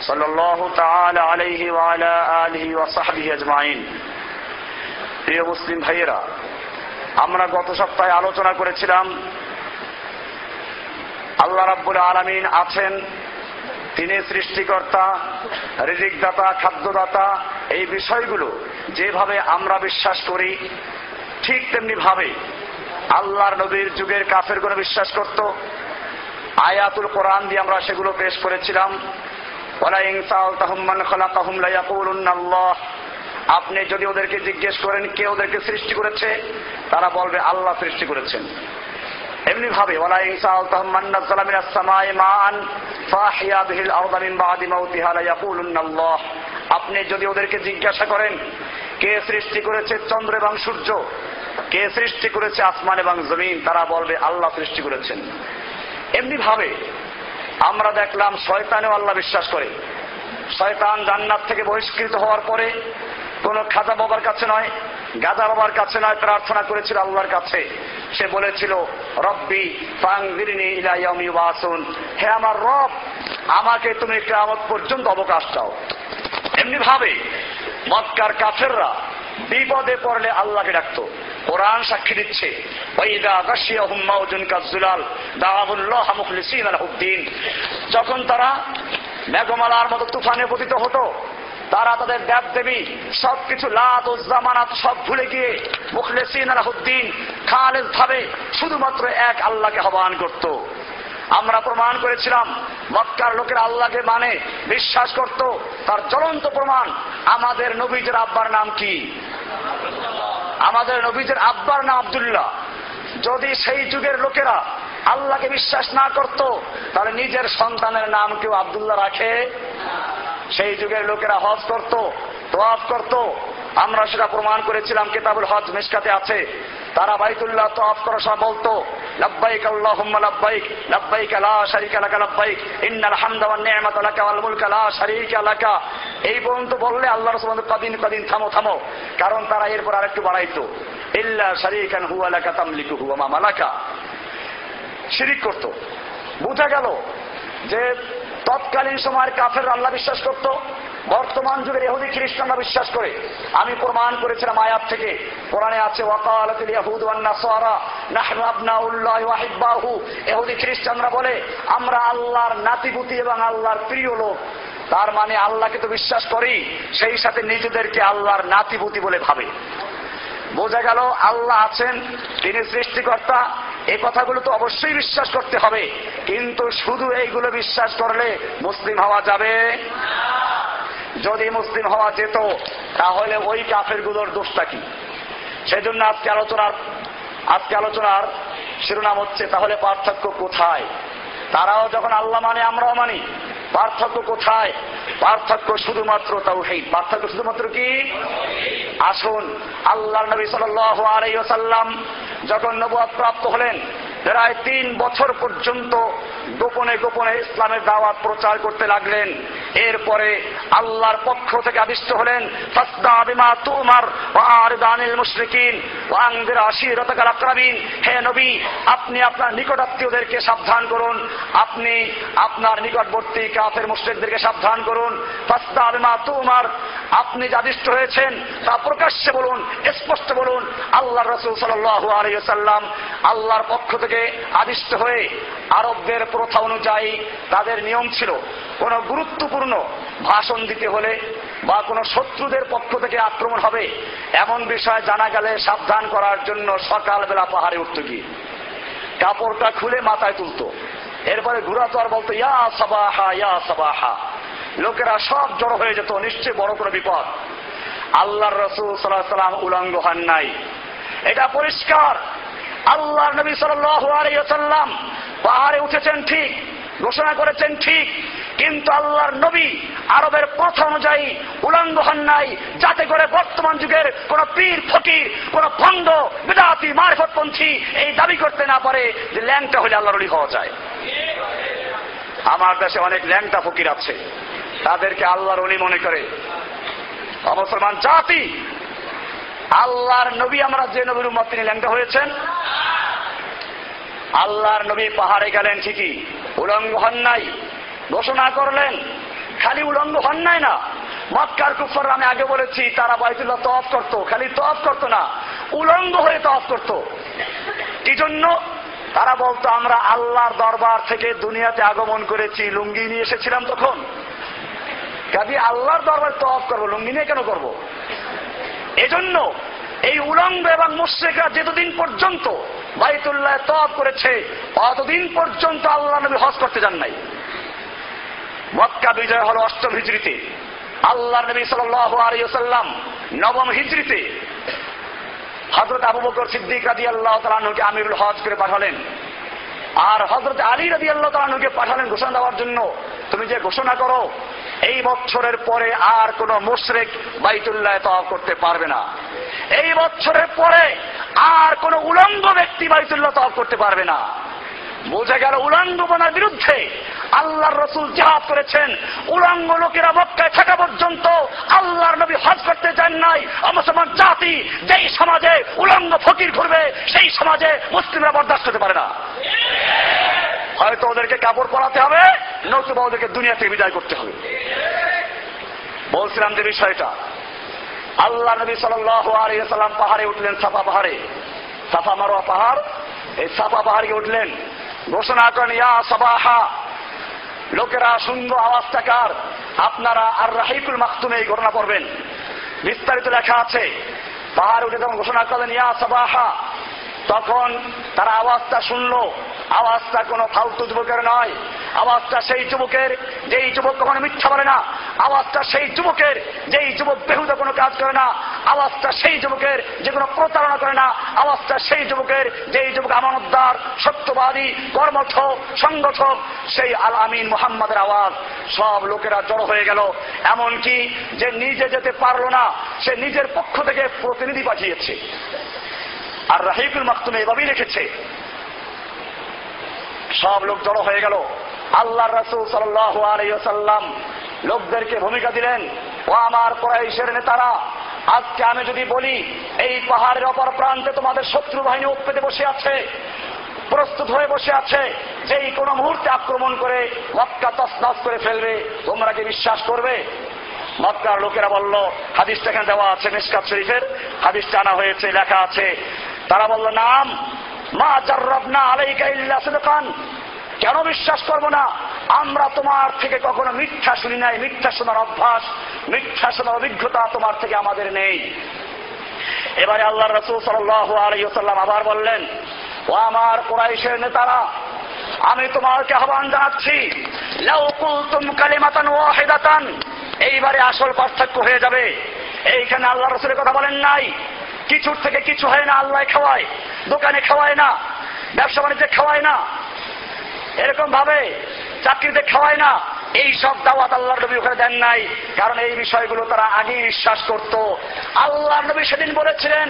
صلى الله تعالى عليه وعلى آله وصحبه أجمعين প্রিয় মুসলিম ভাইয়েরা আমরা গত সপ্তাহে আলোচনা করেছিলাম আল্লাহ রাব্বুল আলমিন আছেন তিনি সৃষ্টিকর্তা রিজিকদাতা খাদ্যদাতা এই বিষয়গুলো যেভাবে আমরা বিশ্বাস করি ঠিক তেমনি ভাবে আল্লাহর নবীর যুগের কাফের কোন বিশ্বাস করত আয়াতুল কোরআন দিয়ে আমরা সেগুলো পেশ করেছিলাম আপনি যদি ওদেরকে জিজ্ঞেস করেন কে ওদেরকে সৃষ্টি করেছে, তারা বলবে, আল্লাহ সৃষ্টি করেছেন। এমনি ভাবে আপনি যদি ওদেরকে জিজ্ঞাসা করেন, কে সৃষ্টি করেছে চন্দ্র এবং সূর্য, কে সৃষ্টি করেছে আসমান এবং জমিন, তারা বলবে, আল্লাহ সৃষ্টি করেছেন। এমনি ভাবে আমরা দেখলাম শয়তানেও আল্লাহ বিশ্বাস করে। শয়তান জান্নাত থেকে বহিষ্কৃত হওয়ার পরে কোন খাজা বাবার কাছে নয় গাজা বাবার কাছে নয়, প্রার্থনা করেছিল আল্লাহর কাছে। সে বলেছিল, রব্বি হে আমার রব, আমাকে তুমি কেমন পর্যন্ত অবকাশ দাও। এমনি ভাবে মক্কার কাফেররা বিপদে পড়লে আল্লাহকে ডাকতো। কোরআন সাক্ষী দিচ্ছে। যখন তারা মেঘমালার মতো তুফানে পতিত হতো, তারা তাদের দেব দেবী সবকিছু লাত ও জামানাত সব ভুলে গিয়ে মুখলেসিন আলাহুদ্দিন খালেজ ভাবে শুধুমাত্র এক আল্লাহকে আহ্বান করত। আমরা প্রমাণ করেছিলাম, মক্কার লোকের আল্লাহকে মানে বিশ্বাস করত। তার চলন্ত প্রমাণ আমাদের নবীজের আব্বার নাম কি? আমাদের নবীজের আব্বার নাম আবদুল্লাহ। যদি সেই যুগের লোকেরা আল্লাহকে বিশ্বাস না করত, তাহলে নিজের সন্তানের নাম কেউ আবদুল্লাহ রাখে? সেই যুগের লোকেরা হজ করত তোয়াফ করত। আমরা সেটা প্রমাণ করেছিলাম, কেতাবুল হজ মিসকাতে আছে। তারা বাইতুল্লাহ তোয়াফ করার বলতো, লব্বাইক আল্লাহুম্মা লব্বাইক লব্বাইক লা শারীকা লাকা লব্বাইক, ইন্নাল হামদা ওয়ান নি'মাতা লাকা ওয়াল মুলকা লা শারীকা লাকা। এই পর্যন্ত বললে আল্লাহ রাসূল কদিন কদিন থামো থামো। কারণ তারা এরপর আরেকটু বাড়াইতো, ইল্লা শারীকান হুয়া লাকা তামলিকুহু ওয়া মা মালাকা। শিরিক করত। বুঝা গেল যে তৎকালীন সময়ের কাফের আল্লাহ বিশ্বাস করত বর্তমান যুগের এহুদি খ্রিস্টানরা বিশ্বাস করে, আমি প্রমাণ করেছিলাম আয়াত থেকে। কোরআনে আছে এহুদি খ্রিস্টানরা বলে, আমরা আল্লাহর নাতিপুতি এবং আল্লাহর প্রিয় লোক। তার মানে আল্লাহকে তো বিশ্বাস করি, সেই সাথে নিজেদেরকে আল্লাহর নাতিপুতি বলে ভাবে। বোঝা গেল, আল্লাহ আছেন, তিনি সৃষ্টিকর্তা। এই কথাগুলো তো অবশ্যই বিশ্বাস করতে হবে। কিন্তু শুধু এইগুলো বিশ্বাস করলে মুসলিম হওয়া যাবে যদি মুসলিম হওয়া যেত, তাহলে ওই কাফেরগুলোর দোষটা কি? সেজন্য আজকে আলোচনার আজকে আলোচনার শিরোনাম হচ্ছে, তাহলে পার্থক্য কোথায়? তারাও যখন আল্লাহ মানে আমরাও মানি। পার্থক্য কোথায়? পার্থক্য শুধুমাত্র তাও সেই পার্থক্য শুধুমাত্র কি? আসুন আল্লাহ নবী সাল্লাম যখন নবাদ প্রাপ্ত হলেন প্রায় তিন বছর পর্যন্ত গোপনে গোপনে ইসলামের দাওয়াত প্রচার করতে লাগলেন। এরপরে আল্লাহর পক্ষ থেকে আবিষ্ট হলেন হে নবী, আপনি আপনার নিকটাত্মীয়দেরকে সাবধান করুন। আপনি আপনার নিকটবর্তী কাফের মুশ্রিকদেরকে সাবধান করুন। ফাস্তা আবিমা তুমার আপনি যাদিষ্ট হয়েছেন, তা প্রকাশ্যে বলুন, স্পষ্ট বলুন আল্লাহ রসুল সাল্লাম আল্লাহর পক্ষ থেকে আদিষ্ট হয়ে আরবদের প্রথা অনুযায়ী তাদের নিয়ম ছিল কোন গুরুত্বপূর্ণ ভাষণ দিতে হলে বা কোন শত্রুদের পক্ষ থেকে আক্রমণ হবে, এমন বিষয় জানা গেলে সাবধান করার জন্য সকালবেলা পাহাড়ে উঠত গিয়ে। কাপড়টা খুলে মাথায় তুলতো। এরপরে ঘুরাতো আর বলতো, ইয়া সাবাহা ইয়া সাবাহা। লোকেরা সব জড়ো হয়ে যেত নিশ্চয় বড় কোনো বিপদ। আল্লাহর রসুল সাল্লাহ সাল্লাম উলঙ্গ হন নাই। এটা পরিষ্কার। আল্লাহ নবী সাল্লাম পাহাড়ে উঠেছেন ঠিক, ঘোষণা করেছেন ঠিক, কিন্তু আল্লাহর নবী আরবের প্রথা অনুযায়ী উলঙ্গ হন নাই, যাতে করে বর্তমান যুগের কোন পীর, ফকির, কোন ভণ্ড, বিদাতি, মারফতপন্থী এই দাবি করতে না পারে যে ল্যাংটা হলে আল্লাহর হওয়া যায়। আমার দেশে অনেক ল্যাংটা ফকির আছে। তাদেরকে আল্লাহর অলি মনে করে। অমুসলমান জাতি, আল্লাহর নবী আমরা যে নবীর উম্মত তিনি ল্যাংটা হয়েছেন, আল্লাহর নবী পাহাড়ে গেলেন ঠিকই, উলঙ্গ হন নাই, ঘোষণা করলেন, খালি উলঙ্গ হন নাই না। মক্কার কুফর আমি আগে বলেছি, তারা বাইতুল্লাহ তফ করত, খালি তফ করত না, উলঙ্গ হয়ে তফ করত। কি জন্য? তারা বলতো, আমরা আল্লাহর দরবার থেকে দুনিয়াতে আগমন করেছি, লুঙ্গি নিয়ে এসেছিলাম তখন। কাজে আল্লাহর দরবার তফ করব লুঙ্গি নিয়ে কেন করব? এজন্য এই উলঙ্গ এবং মুশ্রিকরা যেতদিন পর্যন্ত বাইতুল্লাহ তফ করেছে অতদিন পর্যন্ত আল্লাহ নবী হজ করতে যান নাই। মক্কা বিজয় হল অষ্টম হিজড়িতে। আল্লাহ নবী সাল্লাম নবম হিজড়িতে হজরত আবু বকর সিদ্দিক রাজি আল্লাহ তালানুকে আমিরুল হজ করে পাঠালেন। আর হজরত আলী রবি আল্লাহ পাঠালেন ঘোষণা দেওয়ার জন্য। তুমি যে ঘোষণা করো, এই বছরের পরে আর কোন মুশরেক বাইতুল্লাহ তফ করতে পারবে না। এই বছরের পরে আর কোন উলঙ্গ ব্যক্তি বাইতুল্লাহ তফ করতে পারবে না। বোঝা গেল উলঙ্গপনার বিরুদ্ধে আল্লাহর রসুল জাহাজ করেছেন। উলঙ্গ লোকেরা মক্কায় থাকা পর্যন্ত আল্লাহর নবী হজ করতে চান নাই। মুসলমান জাতি যেই সমাজে উলঙ্গ ফকির ঘুরবে, সেই সমাজে মুসলিমরা বরদাস্ত করতে পারে না। হয়তো ওদেরকে কাপড় পরাতে হবে, নতুবা ওদেরকে দুনিয়া থেকে বিদায় করতে হবে। বলছিলাম যে বিষয়টা, আল্লাহ নবী সাল্লাম পাহাড়ে উঠলেন সাফা পাহাড়ে। সাফা মারোয়া পাহাড়, এই সাফা পাহাড়ে উঠলেন। ঘোষণা করেন, ইয়া সাবাহা, লোকেরা সুন্দর আওয়াজটা কার? আপনারা আর রাহিকুল মাকতুমে এই ঘটনা পড়বেন। বিস্তারিত লেখা আছে। পাহাড় উঠে যখন ঘোষণা করলেন, ইয়া সবাহা তখন তারা আওয়াজটা শুনল। আওয়াজটা কোনো ফালতু যুবকের নয়। আওয়াজটা সেই যুবকের, যেই যুবক কখনো মিথ্যা বলে না। আওয়াজটা সেই যুবকের, যেই যুবক বেহুদা কোনো কাজ করে না। আওয়াজটা সেই যুবকের, যে কোনো প্রতারণা করে না। আওয়াজটা সেই যুবকের, যেই যুবক আমানতদার, সত্যবাদী কর্মঠ সংগঠক, সেই আল আমিন মোহাম্মদের আওয়াজ। সব লোকেরা জড়ো হয়ে গেল। এমনকি যে নিজে যেতে পারল না, সে নিজের পক্ষ থেকে প্রতিনিধি পাঠিয়েছে। আর রাহিকুল মাকতুমে এভাবেই রেখেছে। সব লোক জড়ো হয়ে গেল। আল্লাহ রসুল সাল্লাম লোকদেরকে ভূমিকা দিলেন, ও আমার কোরাইশের নেতারা, আজকে আমি যদি বলি, এই পাহাড়ের অপর প্রান্তে তোমাদের শত্রু বাহিনী উৎপেতে বসে আছে, প্রস্তুত হয়ে বসে আছে, যেই কোনো মুহূর্তে আক্রমণ করে মক্কা তসনস করে ফেলবে, তোমরা কি বিশ্বাস করবে? মক্কার লোকেরা বলল, হাদিসটা এখানে দেওয়া আছে মিসকাত শরীফের, হাদিসটা আনা হয়েছে, লেখা আছে তারা বলল, নাম, মা জার্রাবনা আলাইকা ইল্লা কেন বিশ্বাস করব না? আমরা তোমার থেকে কখনো মিথ্যা শুনি নাই, মিথ্যা শোনার অভ্যাস, মিথ্যা শোনার অভিজ্ঞতা তোমার থেকে আমাদের নেই। এবারে আল্লাহ রসুল সাল্লাম আবার বললেন, ও আমার কোরাইশের নেতারা, আমি তোমাকে আহ্বান জানাচ্ছি এইবারে আসল পার্থক্য হয়ে যাবে। এইখানে আল্লাহ রসুলের কথা বলেন নাই। কিছুর থেকে কিছু হয় না, আল্লাহ খাওয়ায়, দোকানে খাওয়ায় না, ব্যবসা বাণিজ্যে খাওয়ায় না। এরকম ভাবে চাকরিতে খাওয়ায় না। এই সব দাওয়াত আল্লাহ নবী ওখানে দেন নাই। কারণ এই বিষয়গুলো তারা আগেই বিশ্বাস করত। আল্লাহ নবী সেদিন বলেছিলেন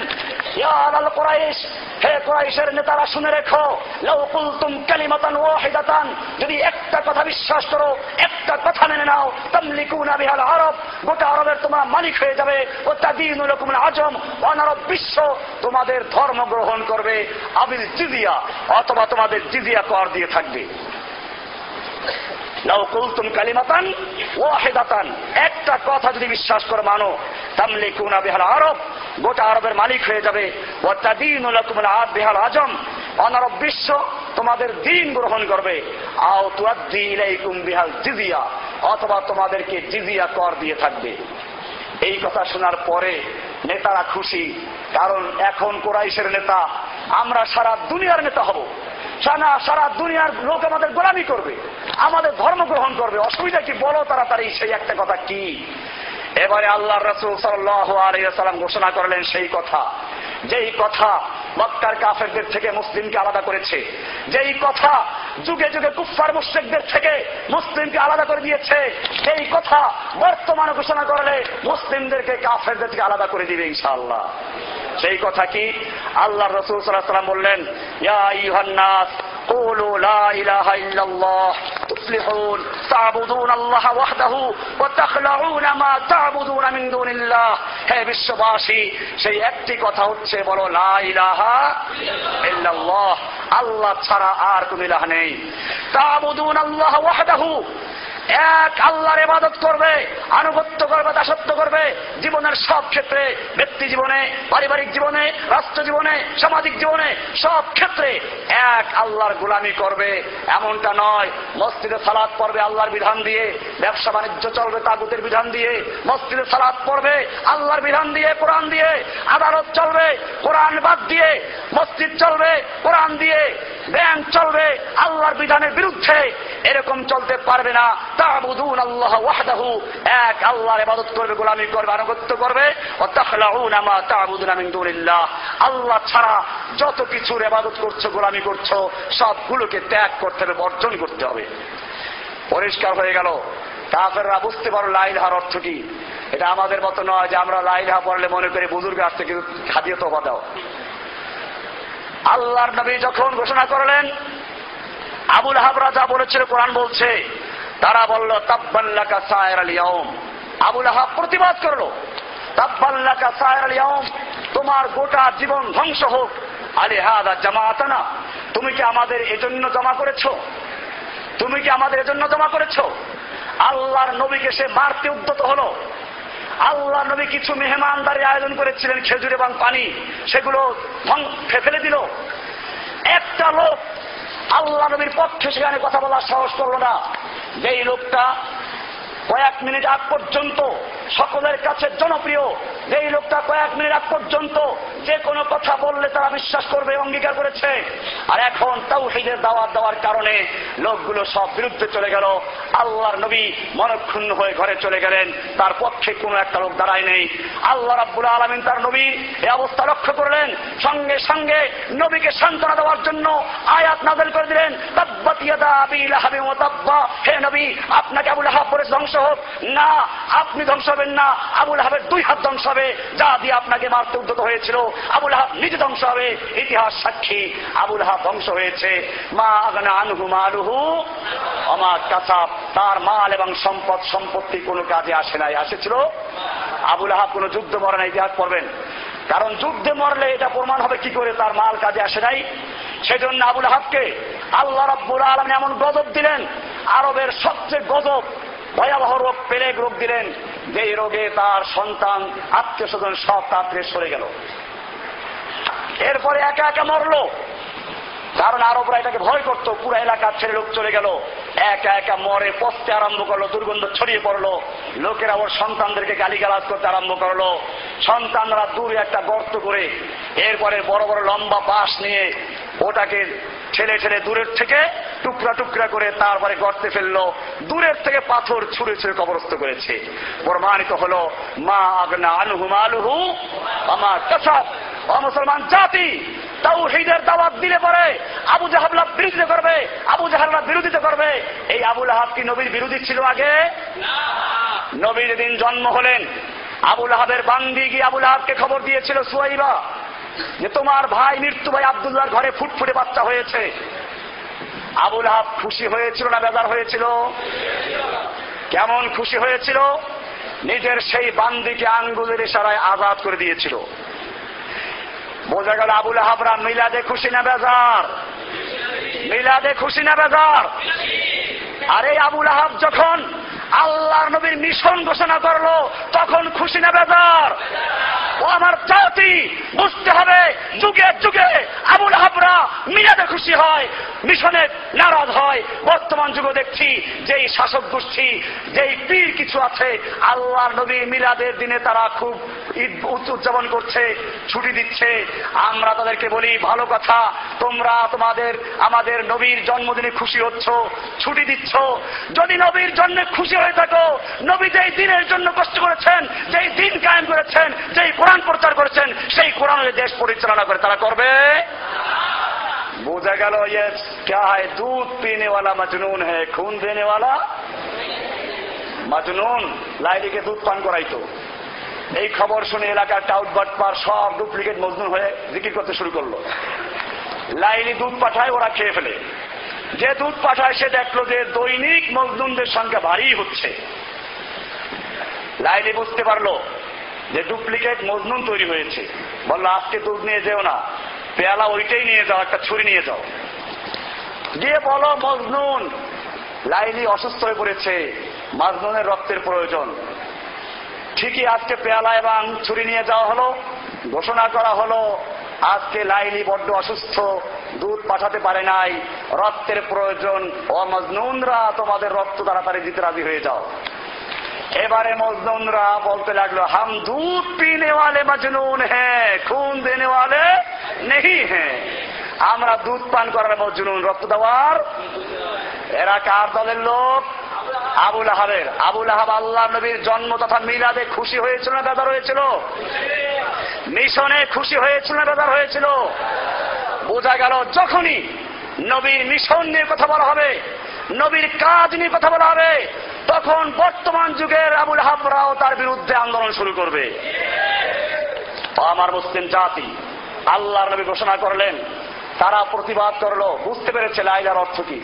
কোরাইশ, হে কোরাইশের নেতারা শুনে রেখো লৌকুলতুম কালিমাতান ও হেদাতান যদি একটা কথা বিশ্বাস করো, একটা কথা মেনে নাও, তামলিকুনা বিহাল আরব, গোটা আরবের তোমরা মালিক হয়ে যাবে, ও তাদিন আজম অনারব বিশ্ব, তোমাদের ধর্ম গ্রহণ করবে, আবিল জিজিয়া, অথবা তোমাদের জিজিয়া কর দিয়ে থাকবে। লাউ কুলতুম কালিমাতান ওয়াহিদাতান। একটা কথা যদি বিশ্বাস করে মানো তামলে কুনা বিহাল আরব, গোটা আরবের মালিক হয়ে যাবে। ও তাদিন আদ বিহাল আজম। অনারব বিশ্ব তোমাদের দিন গ্রহণ করবে। আও তুয়াদ্দি ইলাইকুম বিহাল জিজিয়া, অথবা তোমাদেরকে জিজিয়া কর দিয়ে থাকবে। এই কথা শোনার পরে নেতারা খুশি, কারণ এখন কোরাইশের নেতা, আমরা সারা দুনিয়ার নেতা হব। সারা সারা দুনিয়ার লোক আমাদের গোলামি করবে, আমাদের ধর্ম গ্রহণ করবে। অসুবিধা কি? বলো তাড়াতাড়ি, সেই একটা কথা কি? এবারে আল্লাহ রসুল সাল্লাম ঘোষণা করলেন সেই কথা। যেই কথা মক্কার কাফেরদের থেকে মুসলিমকে আলাদা করেছে। যেই কথা যুগে যুগে কুফার মুশ্রিকদের থেকে মুসলিমকে আলাদা করে দিয়েছে। সেই কথা বর্তমানে ঘোষণা করলে মুসলিমদেরকে কাফেরদের থেকে আলাদা করে দিবে ইনশাআল্লাহ। সেই কথা কি? আল্লাহ রসুল সাল্লাহ সাল্লাম বললেন, ইয়া قولوا لا إله إلا الله تفلحون تعبدون الله وحده وتخلعون ما تعبدون من دون الله হে বিশ্ববাসী সেই একটি কথা হচ্ছে বলো লা ইলাহা ইল্লাল্লাহ আল্লাহ ছাড়া আর কোন ইলাহ নেই তাবুদুন আল্লাহ ওয়াহদাহু এক আল্লাহর ইবাদত করবে, আনুগত্য করবে, দাসত্ব করবে, জীবনের সব ক্ষেত্রে, ব্যক্তি জীবনে, পারিবারিক জীবনে, রাষ্ট্র জীবনে, সামাজিক জীবনে, সব ক্ষেত্রে এক আল্লাহর গোলামি করবে। এমনটা নয়, মসজিদে সালাদ পড়বে আল্লাহর বিধান দিয়ে, ব্যবসা বাণিজ্য চলবে তাগুতের বিধান দিয়ে, মসজিদে সালাদ পড়বে আল্লাহর বিধান দিয়ে, কোরআন দিয়ে, আদালত চলবে, কোরআন বাদ দিয়ে, মসজিদ চলবে, কোরআন দিয়ে, ব্যাংক চলবে, আল্লাহর বিধানের বিরুদ্ধে, এরকম চলতে পারবে না। এক আল্লাহর ইবাদত করবে আল্লাহ যত কিছুর করছ করছ, সবগুলোকে ত্যাগ করতে হবে, বর্জন করতে হবে। পরিষ্কার হয়ে গেল। কাফেররা বুঝতে পারো লাইলহার অর্থ কি। এটা আমাদের মতো নয় যে আমরা লাইলহা পড়লে মনে করি বুজুর্গ আসতে কিন্তু খাদিয়ে তো দাও। আল্লাহর নবী যখন ঘোষণা করলেন, আবুল হাবরা যা বলেছিল কোরআন বলছে তারা বলল তাব্বাল্লাকা সায়ের আল ইয়ম আবুল আহাব প্রতিবাদ করল তাব্বাল্লাকা সায়ের আল ইয়ম তোমার গোটা জীবন ধ্বংস হোক। আলে হাদা জামাতানা, তুমি কি আমাদের এজন্য জমা করেছ? তুমি কি আমাদের এজন্য জমা করেছ? আল্লাহর নবীকে সে মারতে উদ্যত হলো। আল্লাহ নবী কিছু মেহমানদারি আয়োজন করেছিলেন খেজুর এবং পানি, সেগুলো ফেলে দিল। একটা লোক আল্লাহ নবীর পক্ষে সেখানে কথা বলার সাহস করল না। যেই লোকটা কয়েক মিনিট আগ পর্যন্ত সকলের কাছে জনপ্রিয়। যেই লোকটা কয়েক মিনিট আগ পর্যন্ত যে কোনো কথা বললে তারা বিশ্বাস করবে, অঙ্গীকার করেছে। আর এখন তাও সেইদের দাওয়াত দেওয়ার কারণে লোকগুলো সব বিরুদ্ধে চলে গেল। আল্লাহর নবী মনক্ষুণ্ণ হয়ে ঘরে চলে গেলেন। তার পক্ষে কোনো একটা লোক দাঁড়ায় নেই। আল্লাহ রাব্বুল আলমিন তার নবী এই অবস্থা লক্ষ্য করলেন। সঙ্গে সঙ্গে নবীকে সান্ত্বনা দেওয়ার জন্য আয়াত নাজল করে দিলেন। হে নবী, আপনাকে আবুল আহাব পরে ধ্বংস হোক। না, আপনি ধ্বংস হবেন না। আবুল আহাবের দুই হাত ধ্বংস হবে, যা দিয়ে আপনাকে মারতে উদ্যত হয়েছিল। আবুল আহাব নিজে ধ্বংস হবে, ইতিহাস সাক্ষী। আবুল আহাব ধ্বংস হয়েছে। মা আগনা আনহু মালুহু আমার কাসাব। তার মাল এবং সম্পদ, সম্পত্তি কোনো কাজে আসে নাই, আসেছিল। আবুল আহাব কোন যুদ্ধ মরে ইতিহাস পড়বেন। কারণ যুদ্ধে মরলে এটা প্রমাণ হবে কি করে তার মাল কাজে আসে নাই। সেজন্য আবুল আহাবকে আল্লাহ রব্বুল আলম এমন গজব দিলেন, আরবের সবচেয়ে গজব ভয়াবহ রোগ পেলেগ রোগ দিলেন। যে রোগে তার সন্তান আত্মীয় স্বজন সব তাড়াতাড়ি সরে গেল। এরপরে একা একা মরলো। কারণ আরবরা এটাকে ভয় করতো, পুরো এলাকার ছেড়ে লোক চলে গেল। একা একা মরে পচতে আরম্ভ করল, দুর্গন্ধ ছড়িয়ে পড়ল। লোকেরা ওর সন্তানদেরকে গালিগালাজ করতে আরম্ভ করল। সন্তানরা দূরে একটা গর্ত করে এরপরে বড় বড় লম্বা বাঁশ নিয়ে ওটাকে ঠেলে ঠেলে দূরের থেকে টুকরা টুকরা করে তারপরে গর্তে ফেলল। দূরের থেকে পাথর ছুঁড়ে ছুঁড়ে কবরস্থ করেছে। প্রমাণিত হলো, মা আগনা আলুহু আলুহু আমার কাসাব। মুসলমান জাতি তাও সেইদের দাওয়াত দিলে পরে আবু জাহাবলা বিরোধিতা করবে আবু জাহাবলা বিরোধিতা করবে। এই আবুল আহাব কি নবীর বিরোধী ছিল আগে? নবীর দিন জন্ম হলেন। আবুল আহাবের বান্দি গিয়ে আবুল আহাবকে খবর দিয়েছিল সুয়াইবা যে তোমার ভাই মৃত্যু ভাই আবদুল্লাহর ঘরে ফুটফুটে বাচ্চা হয়েছে। আবুল আহাব খুশি হয়েছিল না বেজার হয়েছিল? কেমন খুশি হয়েছিল? নিজের সেই বান্দিকে আঙ্গুলের ইশারায় আজাদ করে দিয়েছিল। বোঝা গেল আবুল হাবরা মিলাদে খুশি না বেজার? মিলাদে খুশি না বেজার? আর এই আবুল আহাব যখন আল্লাহর নবীর মিশন ঘোষণা করল, তখন খুশি না বেজার? ও আমার জাতি, বুঝতে হবে, যুগে যুগে আবুল হাবরা মিলাদে খুশি হয়, মিশনে নারাজ হয়। বর্তমান যুগে দেখছি যেই শাসক গোষ্ঠী, যেই পীর কিছু আছে, আল্লাহর নবী মিলাদের দিনে তারা খুব ঈদ উদযাপন করছে, ছুটি দিচ্ছে। আমরা তাদেরকে বলি, ভালো কথা, তোমরা তোমাদের, আমাদের নবীর জন্মদিনে খুশি হচ্ছ, ছুটি দিচ্ছ। যদি নবীর জন্য খুশি হয়ে থাকো। নবী যেই দিনের জন্য কষ্ট করেছেন, যেই দিন কায়েম করেছেন, যেই কোরআন প্রচার করেছেন, সেই কোরআনের দেশ পরিচালনা করে তারা করবে। বোঝা গেল ক্যা হয় দুধ পিনে মজনুন হ্যাঁ খুন দেনে মাজনুন লাইলিকে দুধ পান করাইতো। এই খবর শুনে এলাকার টাউট বাটপার সব ডুপ্লিকেট মজনুন হয়ে জিকির করতে শুরু করল। লাইলি দুধ পাঠায়, ওরা খেয়ে ফেলে। যে দুধ পাঠায় সে দেখল যে দৈনিক মজনুনদের সংখ্যা ভারী হচ্ছে। লাইলি বুঝতে পারল যে ডুপ্লিকেট মজনুন তৈরি হয়েছে। বলল, আজকে দুধ নিয়ে যেও না, পেয়ালা ওইটাই নিয়ে যাও, একটা ছুরি নিয়ে যাও। গিয়ে বলো, মজনুন, লাইলি অসুস্থ হয়ে পড়েছে, মাজনুনের রক্তের প্রয়োজন। ঠিকই আজকে পেয়ালা এবং ছুরি নিয়ে যাওয়া হলো, ঘোষণা করা হলো আজকে লাইলি বড্ড অসুস্থ, দুধ পাঠাতে পারে নাই, রক্তের প্রয়োজন। ও মজনুনরা, তোমাদের রক্ত তাড়াতাড়ি দিতে রাজি হয়ে যাও। এবারে মজনুনরা বলতে লাগল, হাম দুধ পিনে ওয়ালে মজনুন হ্যাঁ খুন দেনে ওয়ালে নেই হ্যাঁ। আমরা দুধ পান করার মজনুন, রক্ত দেওয়ার। এরা কার দলের লোক? আবুল আহাবের, আবুল আহাব আল্লাহ নবীর জন্ম তথা মিলাদে খুশি হয়েছিল না বেদার হয়েছিল মিশনে খুশি হয়েছিল না বেদার হয়েছিল বোঝা গেল যখনই নবীর মিশন নিয়ে কথা বলা হবে, নবীর কাজ নিয়ে কথা বলা হবে, তখন বর্তমান যুগের আবুল হাবরাও তার বিরুদ্ধে আন্দোলন শুরু করবে। আমার মুসলিম জাতি, আল্লাহর নবী ঘোষণা করলেন তারা প্রতিবাদ করল। বুঝতে পেরেছে লাইলার অর্থ কি?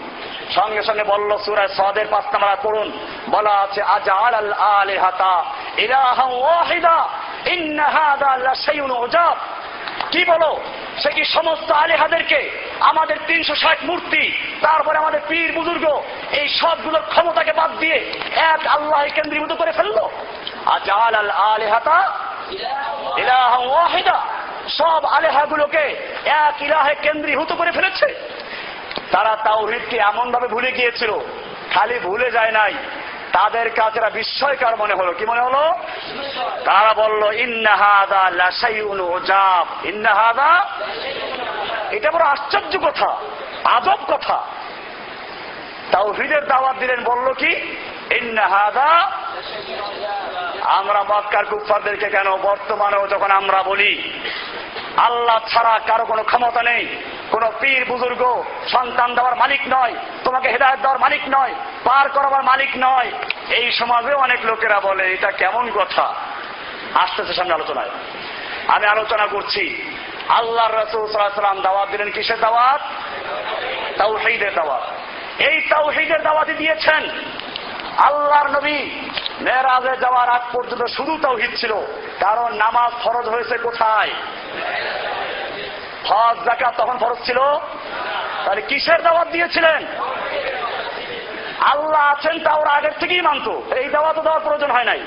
সঙ্গে সঙ্গে বলল সুরায় সদের পাঁচ পড়ুন। বলা আছে আজ আল আলে হাতা ইলাহা ওয়াহিদা কি বলো? সে কি সমস্ত আলেহাদেরকে আমাদের তিনশো ষাট মূর্তি, তারপরে আমাদের পীর বুজুর্গ, এই সবগুলোর ক্ষমতাকে বাদ দিয়ে এক আল্লাহ কেন্দ্রীভূত করে ফেলল? আজ আল আলেহাতা সব আলেহাগুলোকে এক ইলাহে কেন্দ্রীভূত করে ফেলেছে। তারা তাওহিদকে এমন ভাবে ভুলে গিয়েছিল, খালি ভুলে যায় নাই। তাদের কাছে বিস্ময়কার মনে হলো। কি মনে হলো? তারা বলল ইন্নাহাদা লাসাইউন ইন্নাহাদা এটা বড় আশ্চর্য কথা, আজব কথা। তাওহিদের দাওয়াত দিলেন, বলল কি? ইন্নাহাদা আমরা মক্কার কুফারদেরকে কেন বর্তমানেও যখন আমরা বলি, আল্লাহ ছাড়া কারও কোনো ক্ষমতা নেই, কোন পীর বুজুর্গ, সন্তান দেওয়ার মালিক নয়, তোমাকে হেদায়ত দেওয়ার মালিক নয়, পার করাবার মালিক নয়। এই সমাজে অনেক লোকেরা বলে, এটা কেমন কথা? আসতেছে সামনে আলোচনায়। আমি আলোচনা করছি আল্লাহ রসুলাম দাওয়াত দিলেন কিসের দাওয়াত? তাওহিদের দাওয়াত। এই তাওহিদের দাওয়াতি দিয়েছেন। আল্লাহর নবী মেয়েরাজে যাওয়ার আগ পর্যন্ত শুধু তাওহিদ ছিল, কারণ নামাজ ফরজ হয়েছে কোথায়? হজ জাকাত তখন ফরজ ছিল? তাহলে কিসের দাওয়াত দিয়েছিলেন? আল্লাহ আছেন তা ওরা আগের থেকেই মানত, এই দাওয়াত দেওয়ার প্রয়োজন হয় নাই।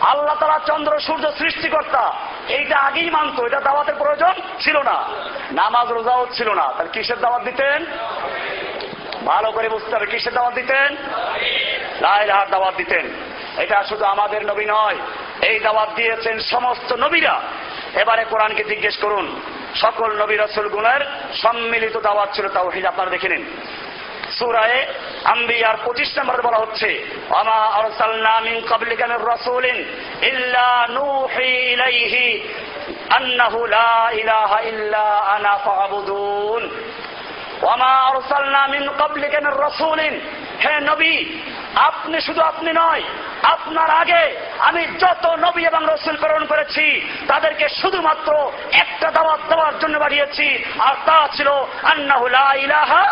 আল্লাহ তারা চন্দ্র, সূর্য সৃষ্টিকর্তা, এইটা আগেই মানত, এটা দাওয়াতের প্রয়োজন ছিল না। নামাজ রোজাও ছিল না, তাহলে কিসের দাওয়াত দিতেন? ভালো করে বুঝতে হবে, কিসের দাওয়াত দিতেন? লাইলাহার দাওয়াত দিতেন। এটা শুধু আমাদের নবী নয়, এই দাওয়াত দিয়েছেন সমস্ত নবীরা। এবারে কোরআনকে জিজ্ঞেস করুন, সকল নবী রসুল গুণের সম্মিলিত দাওয়াত ছিল তাও হিজ আপনারা দেখে নিন। সুরায় আম্বিয়ার পঁচিশ নম্বর বলা হচ্ছে আমা আরসালনা মিন ক্বাবলিকা মির রাসূলিন ইল্লা নূহি ইলাইহি আন্নাহু লা ইলাহা ইল্লা আনা ফাবুদুন। হে নবী, আপনি শুধু আপনি নয়, আপনার আগে আমি যত নবী এবং রসুল প্রেরণ করেছি, তাদেরকে শুধুমাত্র একটা দাওয়াত দেওয়ার জন্য বাড়িয়েছি। আর তা ছিল আন্নাহুলা ইলাহা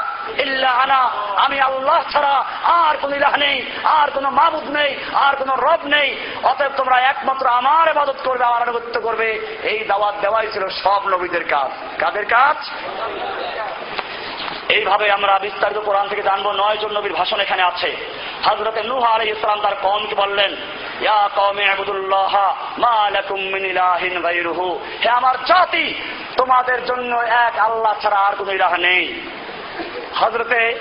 আমি আল্লাহ ছাড়া আর কোন ইলাহ নেই, আর কোন মাবুদ নেই, আর কোন রব নেই। অতএব তোমরা একমাত্র আমার ইবাদত করবে, আমার আনুগত্য করবে। এই দাওয়াত দেওয়াই ছিল সব নবীদের কাজ। কাদের কাজ? এইভাবে আমরা বিস্তারিত কোরআন থেকে জানব। নয় জন নবীর ভাষণ এখানে আছে। হজরতে নুহ আলী ইসলাম তার কমকে বললেন, ইয়া মা হে আমার জাতি, তোমাদের জন্য এক আল্লাহ ছাড়া আর কোন ইলাহ নেই। হজরতে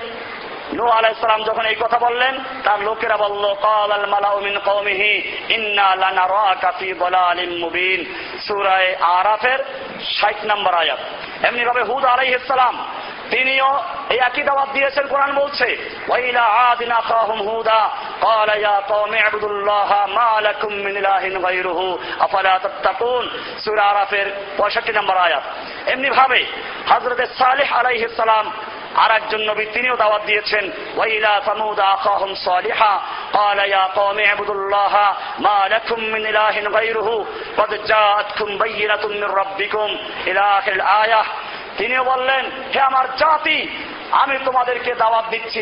নূহ আলাইহিস সালাম যখন এই কথা বললেন, তার লোকেরা বলল ক্বালাল মালাউ মিন কওমিহি, ইন্না লানারাকা ফি দালালিম মুবিন। সূরা আরাফের 60 নম্বর আয়াত। এমনি ভাবে হুদ আলাইহিস সালাম তিনিও এই একই দাওয়াত দিয়েছেন কোরআন বলছে ওয়াইলা আদিনা কাহুম হুদা قال يا قوم اعبدوا الله ما لكم من اله غيره افلا تتقون সূরা আরাফের 65 নম্বর আয়াত এমনি ভাবে হযরত সালেহ আলাইহিস সালাম আর একজন নবী তিনিও দাওয়াত দিয়েছেন ওয়াইলা সামুদ আখাহুম সালিহা قال يا قوم اعبدوا الله ما لكم من اله غيره قد جاءتكم بينة من ربكم الى اخر الايه তিনিও বললেন, হে আমার জাতি, আমি তোমাদেরকে দাওয়াত দিচ্ছি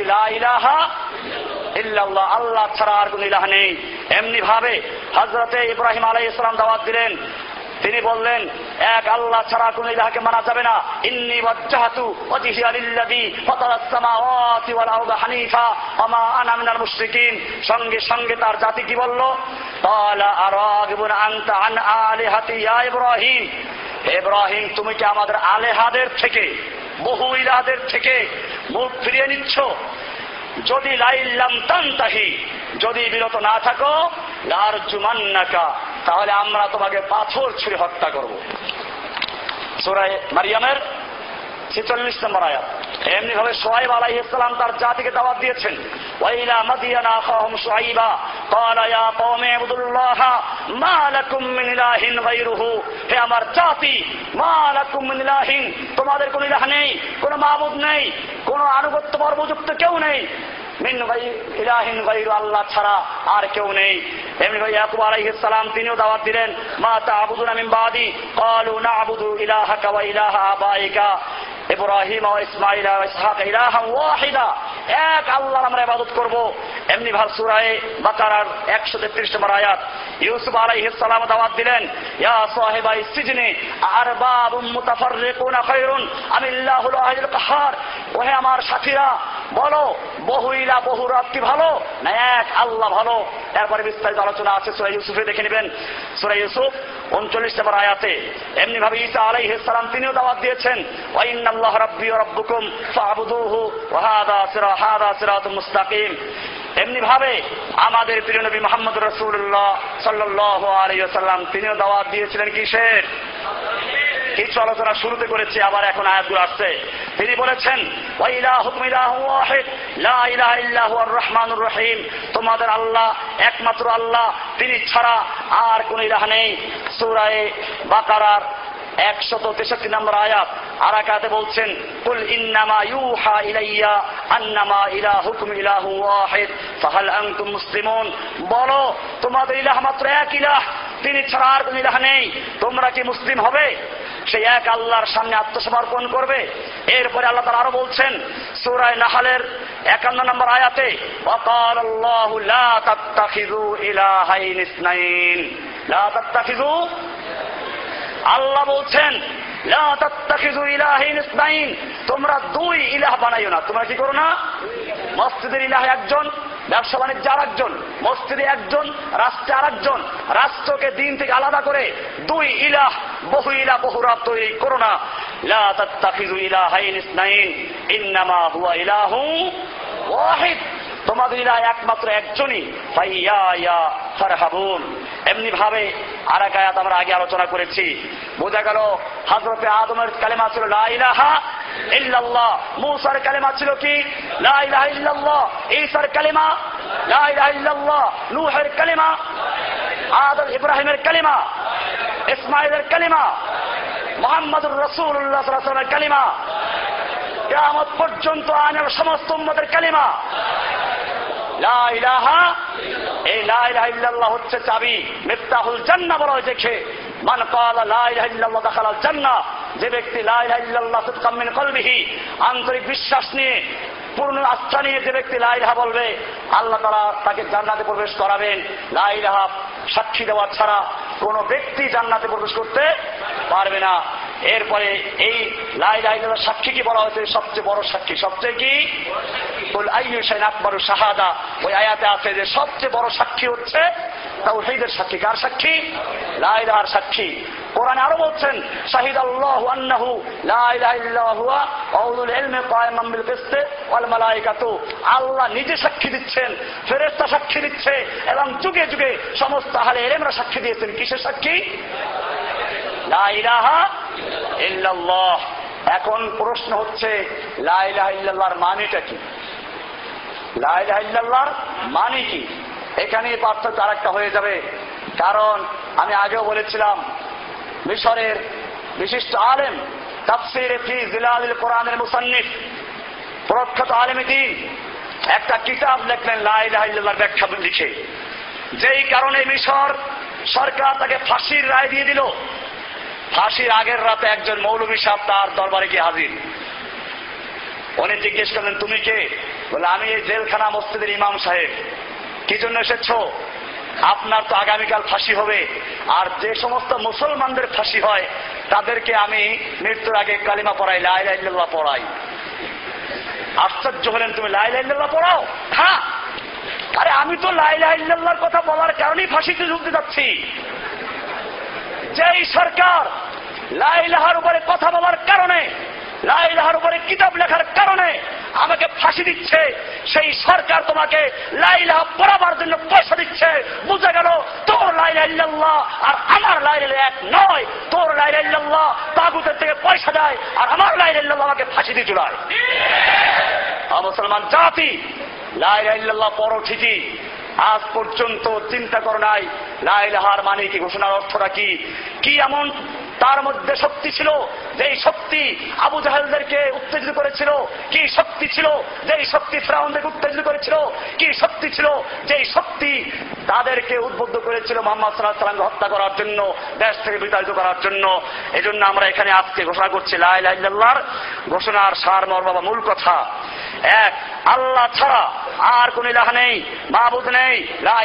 ইল্লাল্লাহ, আল্লাহ ছাড়া আর কোন ইলাহ নেই। এমনি ভাবে হজরতে ইব্রাহিম আলাই ইসলাম দাওয়াত দিলেন তিনি বললেন, এক আল্লাহ ছাড়া কোন ইলাহাকে মানা যাবে না। ইন্নি ওয়াজ্জাহাতু ওয়াজহিয়া লিল্লাযী ফাতারাস সামাওয়াতি ওয়াল আরদা হানিফা, ওয়া আনা মিনাল মুশরিকিন। সঙ্গে সঙ্গে তার জাতি কি বলল? ক্বালা আরাগিবুন আনতা আন আলিহাতি ইয়া ইব্রাহিম। ইব্রাহিম, তুমি কি আমাদের আলেহাদের থেকে, বহু ইলাহাদের থেকে মুখ ফিরিয়ে নিচ্ছ? যদি লাইল্লাম তান্তাহি যদি বিরত না থাকো, লার জুমান্নাকা, তাহলে আমরা তোমাকে পাথর ছুঁড়ে হত্যা করব। সুরায় মারিয়ামের ছেচল্লিশ নম্বর আয়াত। এমনি ভাবে সোহাইব আলাই ইসলাম তার জাতিকে দাওয়াত দিয়েছেন। ওয়াইলা হে আমার জাতি তোমাদের কোন ইলাহ নেই, কোন মাবুদ নেই, কোন আনুগত্য পর্বযুক্ত কেউ নেই। মিন ইলাহিন আল্লাহ ছাড়া আর কেউ নেই। এমনি ভাই ইয়াকুব আলাইহিস সালাম তিনিও দাওয়াত দিলেন, মা তা তা'বুদুনা মিন বাদি কালু না আবুদু ইলাহা কাবা ইলাহা আবাইকা। ইব্রাহিম ইসমাইল ইসহাক ইলাহা ওয়াহিদা। এক আল্লাহর আমরা ইবাদত করব। এমনি ভালো সূরায়ে বাকারার 133 নম্বর আয়াত। ইউসুফ আলাইহিস সালাম দাওয়াত দিলেন, ইয়া সাহিবা ইসজিনি, আরবাবুম মুতাফাররিকুনা খায়রুন, আমিল্লাহুল ওয়াহিদুল কাহার। ওহে আমার সাথীরা বলো বহু ইলা বহু কি ভালো? না এক আল্লাহ ভালো। এরপরে বিস্তারিত আলোচনা আছে, সুরা ইউসুফে দেখে নেবেন। সুরা ইউসুফ, উনচল্লিশ নম্বর আয়াতে। এমনি ভাবে ঈসা আলাইহিস সালাম তিনিও দাওয়াত দিয়েছেন ওয়াইন্নাল্লাহ রাব্বি রাব্বুকুম ফা'বুদুহু ওয়া হাদা সিরা, হাদা সিরাতুল মুস্তাকিম। এমনি ভাবে আমাদের প্রিয় নবী মোহাম্মদ রসুল্লাহ সাল্লাহ আলাইসাল্লাম তিনিও দাওয়াত দিয়েছিলেন কিসের? কিছু আলোচনা শুরুতে করেছি, আবার এখন আয়াতগুলো আসছে। তিনি বলেছেন রহমানুর রহিম। তোমাদের আল্লাহ একমাত্র আল্লাহ, তিনি ছাড়া আর কোন ইলাহ নেই। সুরায় বাকারার একশত তেষট্টি নম্বর আয়াত আরাকাতে বলছেন, কুল ইন্নামা ইউহা ইলাইয়া আন্নামা ইলাহুকুম ইলাহু ওয়াহিদ, ফাহাল আনতুম মুসলিমুন। বলো, তোমাদের ইলাহ মাত্র এক ইলাহ, তিনি ছাড়া আর কোন ইলাহ নেই। তোমরা কি মুসলিম হবে? সে এক আল্লাহর সামনে আত্মসমর্পণ করবে। এরপরে আল্লাহ তারা আরও বলছেন, সুরায় নাহালের একান্ন নম্বর আয়াতে আল্লাহ বলছেন তোমরা দুই ইলাহ বানাইও না। তোমরা কি করো না? মসজিদের ইলাহ একজন ব্যবসা বাণিজ্য আর একজন মসজিদে একজন, রাষ্ট্রে আর একজন রাষ্ট্রকে দিন থেকে আলাদা করে দুই ইলাহ, বহু ইলাহ, বহু রাত তৈরি করো না। ইলাহু একমাত্র একজনই। আর আমরা আগে আলোচনা করেছি। বোঝা গেল হাজরতে আদমের কালেমা ছিল লা ইলাহা ইল্লাল্লাহ। মুসার কালেমা ছিল কি? লা ইলাহা ইল্লাল্লাহ। ঈসার কালেমা? লা ইলাহা ইল্লাল্লাহ। নূহের কালেমা? আদম ইব্রাহিমের কালেমা? ইসমাইলের কালেমা? মোহাম্মদুর রসুল্লাহ সাল্লামের কালিমা? কেয়ামত পর্যন্ত আনের সমস্ত উম্মতের কালিমা? লা ইলাহা এই লা ইলাহা ইল্লাল্লাহ হচ্ছে চাবি। মিফতাহুল জান্নাহ বলা হয়েছে মান ক্বালা লা ইলাহা ইল্লাল্লাহ দাখালাল জান্নাহ। যে ব্যক্তি লা ইলাহা ইল্লাল্লাহ সিদকাম কলবিহি, আন্তরিক বিশ্বাস নিয়ে পূর্ণ আস্থা নিয়ে যে ব্যক্তি লাইলাহা বলবে, আল্লাহ তারা তাকে জান্নাতে প্রবেশ করাবেন। লাইলাহা সাক্ষী দেওয়া ছাড়া কোন ব্যক্তি জান্নাতে প্রবেশ করতে পারবে না। এরপরে এই লাই লাই সাক্ষী কি বলা হয়েছে? সবচেয়ে বড় সাক্ষী। সবচেয়ে কি? আকবর শাহাদা। ওই আয়াতে আছে যে সবচেয়ে বড় সাক্ষী হচ্ছে তাও সেইদের সাক্ষী। কার সাক্ষী? লাই লাহার সাক্ষী। কোরআনে আরও বলছেন শাহিদ আল্লাহ আন্নাহু লা ইলাহা হুয়া আউলুল ইলমি কায়মান বিল কিসত ওয়াল মালাইকাতু আল্লাহ নিজে সাক্ষী দিচ্ছেন, ফেরেশতা সাক্ষী দিচ্ছে, এবং যুগে যুগে সমস্ত আহলে ইলমরা সাক্ষী দিয়েছেন। কিসের সাক্ষী? লা এখন প্রশ্ন হচ্ছে লাইলাহিল্লাহর মানিটা কি? লাইলাহিল্লাহর মানে কি? এখানে পার্থক্য আর একটা হয়ে যাবে। কারণ আমি আগেও বলেছিলাম, মিশরের বিশিষ্ট আলেম তাফসির ফি জিলাল কোরআনের মুসান্নিফ, প্রখ্যাত আলেমী দিন, একটা কিতাব লেখলেন লাইলাহিল্লাহর ব্যাখ্যা লিখে যেই কারণে মিশর সরকার তাকে ফাঁসির রায় দিয়ে দিল। ফাঁসির আগের রাতে একজন মৌলভী সাহেব তার দরবারে গিয়ে হাজির। উনি জিজ্ঞেস করলেন, তুমি কে? বলে, আমি এই জেলখানা মসজিদের ইমাম সাহেব। কি জন্য এসেছ? আপনার তো আগামীকাল ফাঁসি হবে। আর যে সমস্ত মুসলমানদের ফাঁসি হয়, তাদেরকে আমি মৃত্যুর আগে কালিমা পড়াই লাই লাইল্লাহ পড়াই। আশ্চর্য হলেন, তুমি লাই লাইল্লাহ পড়াও? হ্যাঁ। আরে, আমি তো লাইলাহিল্লাহর কথা বলার কারণেই ফাঁসিতে ঢুকতে যাচ্ছি। যেই সরকার লাইলাহার উপরে কথা বলার কারণে, লাইলাহার উপরে কিতাব লেখার কারণে আমাকে ফাঁসি দিচ্ছে, সেই সরকার তোমাকে লাইলাহা পড়াবার জন্য পয়সা দিচ্ছে। বুঝে গেল, তোর লাইলাহ আর আমার লাইল এক নয়। তোর লাইলাহ তাগুতের থেকে পয়সা দেয় আর আমার লাইলাহ আমাকে ফাঁসি দিয়ে। চুলায় মুসলমান জাতি লাইলাহ পড়ো ঠিকই। আজ পর্যন্ত চিন্তা করো নাই লাইলাহার মানে কি ঘোষণার অর্থটা কি? কি এমন তার মধ্যে শক্তি ছিল যেই শক্তি আবু জাহেলদেরকে উত্তেজিত করেছিল, কি শক্তি ছিল যেই শক্তি ফ্রাউনদেরকে উত্তেজিত করেছিল, কি শক্তি ছিল যেই শক্তি তাদেরকে উদ্বুদ্ধ করেছিল মোহাম্মদ সাল্লাহ সাল্লামকে হত্যা করার জন্য, দেশ থেকে বিতাড়িত করার জন্য। এই জন্য আমরা এখানে আজকে ঘোষণা করছি লাইলাহার ঘোষণার সার মর্ম বা মূল কথা। এক, আল্লাহ ছাড়া আর কোন ইলাহ নেই মাহবুদ নেই, লা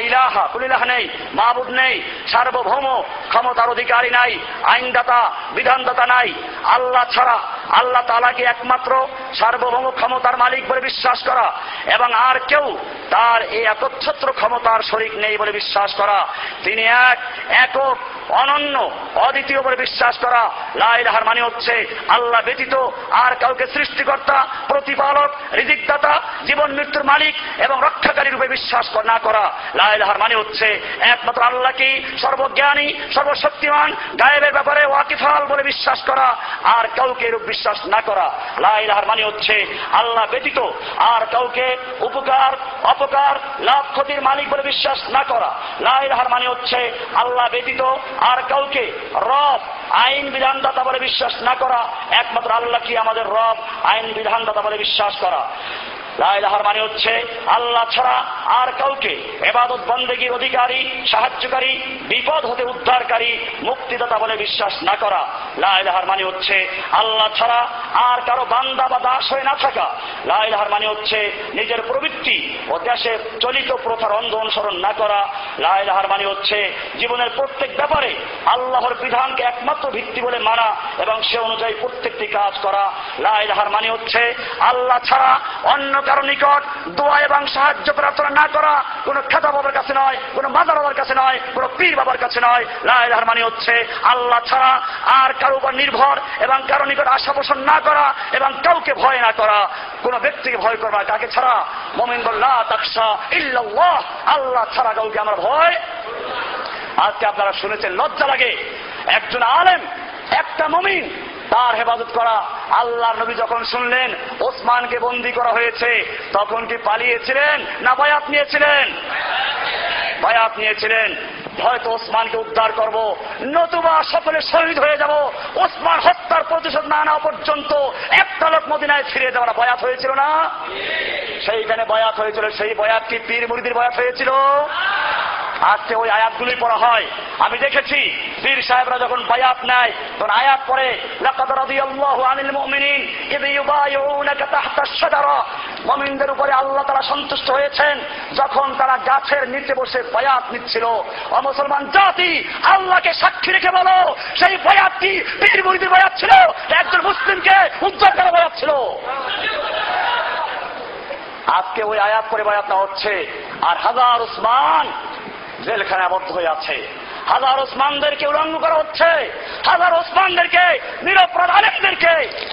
কোন ইলাহ নেই মাহবুদ নেই, সার্বভৌম ক্ষমতার অধিকারী নাই, আইনদাতা বিধানদাতা নাই। আল্লাহ ছাড়া আল্লাহ তালাকে একমাত্র সার্বভৌম ক্ষমতার মালিক বলে বিশ্বাস করা এবং আর কেউ তার এই একচ্ছত্র ক্ষমতার শরিক নেই বলে বিশ্বাস করা। তিনি এক, একক, অনন্য, অদ্বিতীয় বলে বিশ্বাস করা। লাইলাহার মানে হচ্ছে আল্লাহ ব্যতীত আর কাউকে সৃষ্টিকর্তা, প্রতিপালক, রিজিকদাতা, জীবন মৃত্যুর মালিক এবং রক্ষাকারী রূপে বিশ্বাস না করা। লাইলাহার মানে হচ্ছে একমাত্র আল্লাহকেই সর্বজ্ঞানী, সর্বশক্তিমান, গায়েবের ব্যাপারে ওয়াকিফাল বলে বিশ্বাস করা, আর কাউকে এরূপ বিশ্বাস না করা। লাইলাহার মানে হচ্ছে আল্লাহ ব্যতীত, আর কাউকে উপকার, অপকার, লাভ ক্ষতির মালিক বলে বিশ্বাস না করা। লাইলাহার মানে হচ্ছে আল্লাহ ব্যতীত, আর কাউকে রব, আইন বিধানদাতা বলে বিশ্বাস না করা। একমাত্র আল্লাহ কি আমাদের রব, আইন বিধানদাতা বলে বিশ্বাস করা। লাইলাহার মানে হচ্ছে আল্লাহ ছাড়া আর কাউকে এবাদত বন্দেগীর অধিকারী, সাহায্যকারী, বিপদ হতে উদ্ধারকারী, মুক্তিদাতা বলে বিশ্বাস না করা। লাইলাহার মানে হচ্ছে আল্লাহ ছাড়া আর কারও বান্দা বা দাস হয়ে না থাকা। লাইলাহার মানে হচ্ছে নিজের প্রবৃত্তি ও দেশে চলিত প্রথার অন্ধ অনুসরণ না করা। লাইলাহার মানে হচ্ছে জীবনের প্রত্যেক ব্যাপারে আল্লাহর বিধানকে একমাত্র ভিত্তি বলে মানা এবং সে অনুযায়ী প্রত্যেকটি কাজ করা। লাইলাহার মানে হচ্ছে আল্লাহ ছাড়া অন্য কারও নিকট দোয়া এবং সাহায্য প্রার্থনা না করা কোন খেতা বাবার কাছে নয়, কোন মাদার বাবার কাছে নয়, কোন পীর বাবার কাছে নয়। লাইলাহার মানে হচ্ছে আল্লাহ ছাড়া আর কারও উপর নির্ভর এবং কারও নিকট আশা পোষণ না করা এবং কাউকে ভয় না করা। কোন ব্যক্তিকে ভয় করবা কাকে ছাড়া? মোমিন্দুল্লাহ তাকসা ইল্লাল্লাহ। আল্লাহ ছাড়া কাউকে আমরা ভয় আজকে আপনারা শুনেছেন, লজ্জা লাগে। একজন আলেম, একটা মমিন তার হেফাজত করা। আল্লাহ নবী যখন শুনলেন, ওসমানকে বন্দি করা হয়েছে, তখন কি পালিয়েছিলেন না বয়াত নিয়েছিলেন? বয়াত নিয়েছিলেন। হয়তো ওসমানকে উদ্ধার করব। নতুবা সকলে শহীদ হয়ে যাব। ওসমান হত্যার প্রতিশোধ না নেওয়া পর্যন্ত একটা লোক মদিনায় ফিরে যাওয়ার বয়াত হয়েছিল না? সেইখানে বয়াত হয়েছিল। সেই বয়াত কি পীর মুরিদির বয়াত হয়েছিল? আজকে ওই আয়াতগুলি পড়া হয়। আমি দেখেছি, পীর সাহেবরা যখন বায়াত নেয়, তখন আয়াত পড়ে, লাকাদ রাদিয়াল্লাহু আনিল মুমিনিন, ইদ ইউবাইউনাকা তাহতা শাজারা। মুমিনদের উপরে আল্লাহ তাআলা সন্তুষ্ট হয়েছেন, যখন তারা গাছের নিচে বসে বায়াত নিচ্ছিল। ও মুসলমান জাতি, আল্লাহকে সাক্ষী রেখে বলো, সেই বায়াত কি পীর মুরিদের বায়াত ছিল একজন মুসলিমকে উদ্ধার করা বায়াত ছিল আজকে ওই আয়াত করে বায়াত হচ্ছে, আর হাজার উসমান জেলখানায় আবদ্ধ হয়ে আছে। হাজার ওসমানদেরকে উলঙ্গ করা হচ্ছে। হাজার ওসমানদেরকে নিরপরাধ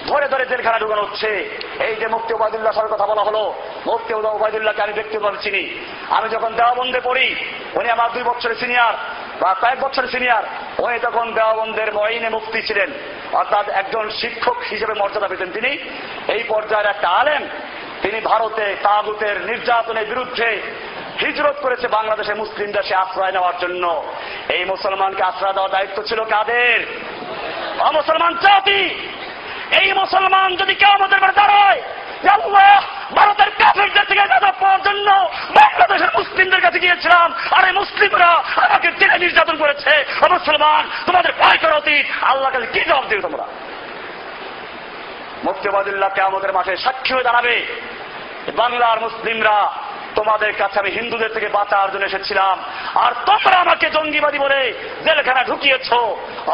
ধরে ধরে জেলখানা ঢুকানো হচ্ছে। এই যে মুক্তি ওবায়দুল্লাহ সাহের কথা বলা হলো মুক্তি ওবায়দুল্লাহকে আমি ব্যক্তিগত চিনি আমি যখন দেওয়াবন্দে পড়ি, উনি আমার দুই বছরের সিনিয়র বা কয়েক বছরের সিনিয়র। উনি তখন দেওয়াবন্দের মহিনে মুক্তি ছিলেন। অর্থাৎ একজন শিক্ষক হিসেবে মর্যাদা পেতেন তিনি। এই পর্যায়ের একটা আলেম, তিনি ভারতে তাগুতের নির্যাতনের বিরুদ্ধে হিজরত করেছে বাংলাদেশে মুসলিম দেশে আশ্রয় নেওয়ার জন্য। এই মুসলমানকে আশ্রয় দেওয়ার দায়িত্ব ছিল কাদের? অমুসলমান জাতি। এই মুসলমান যদি কেউ আমাদের উপর দাঁড়ায় ভারতের কাফেরদের থেকে গাজা পাওয়ার জন্য বাংলাদেশের মুসলিমদের কাছে গিয়েছিলাম, আর এই মুসলিমরা আমাকে টেনে নির্যাতন করেছে মুসলমান তোমাদের ভয় করা উচিত। আল্লাহ কাছে কি জবাব দিবে তোমরা? মুক্তিবাদুল্লাহকে আমাদের মাঠে সাক্ষী হয়ে দাঁড়াবে। বাংলার মুসলিমরা তোমাদের কাছে আমি হিন্দুদের থেকে বাঁচার জন্য এসেছিলাম। আর তোমরা আমাকে জঙ্গিবাদী বলে জেলখানা ঢুকিয়েছ।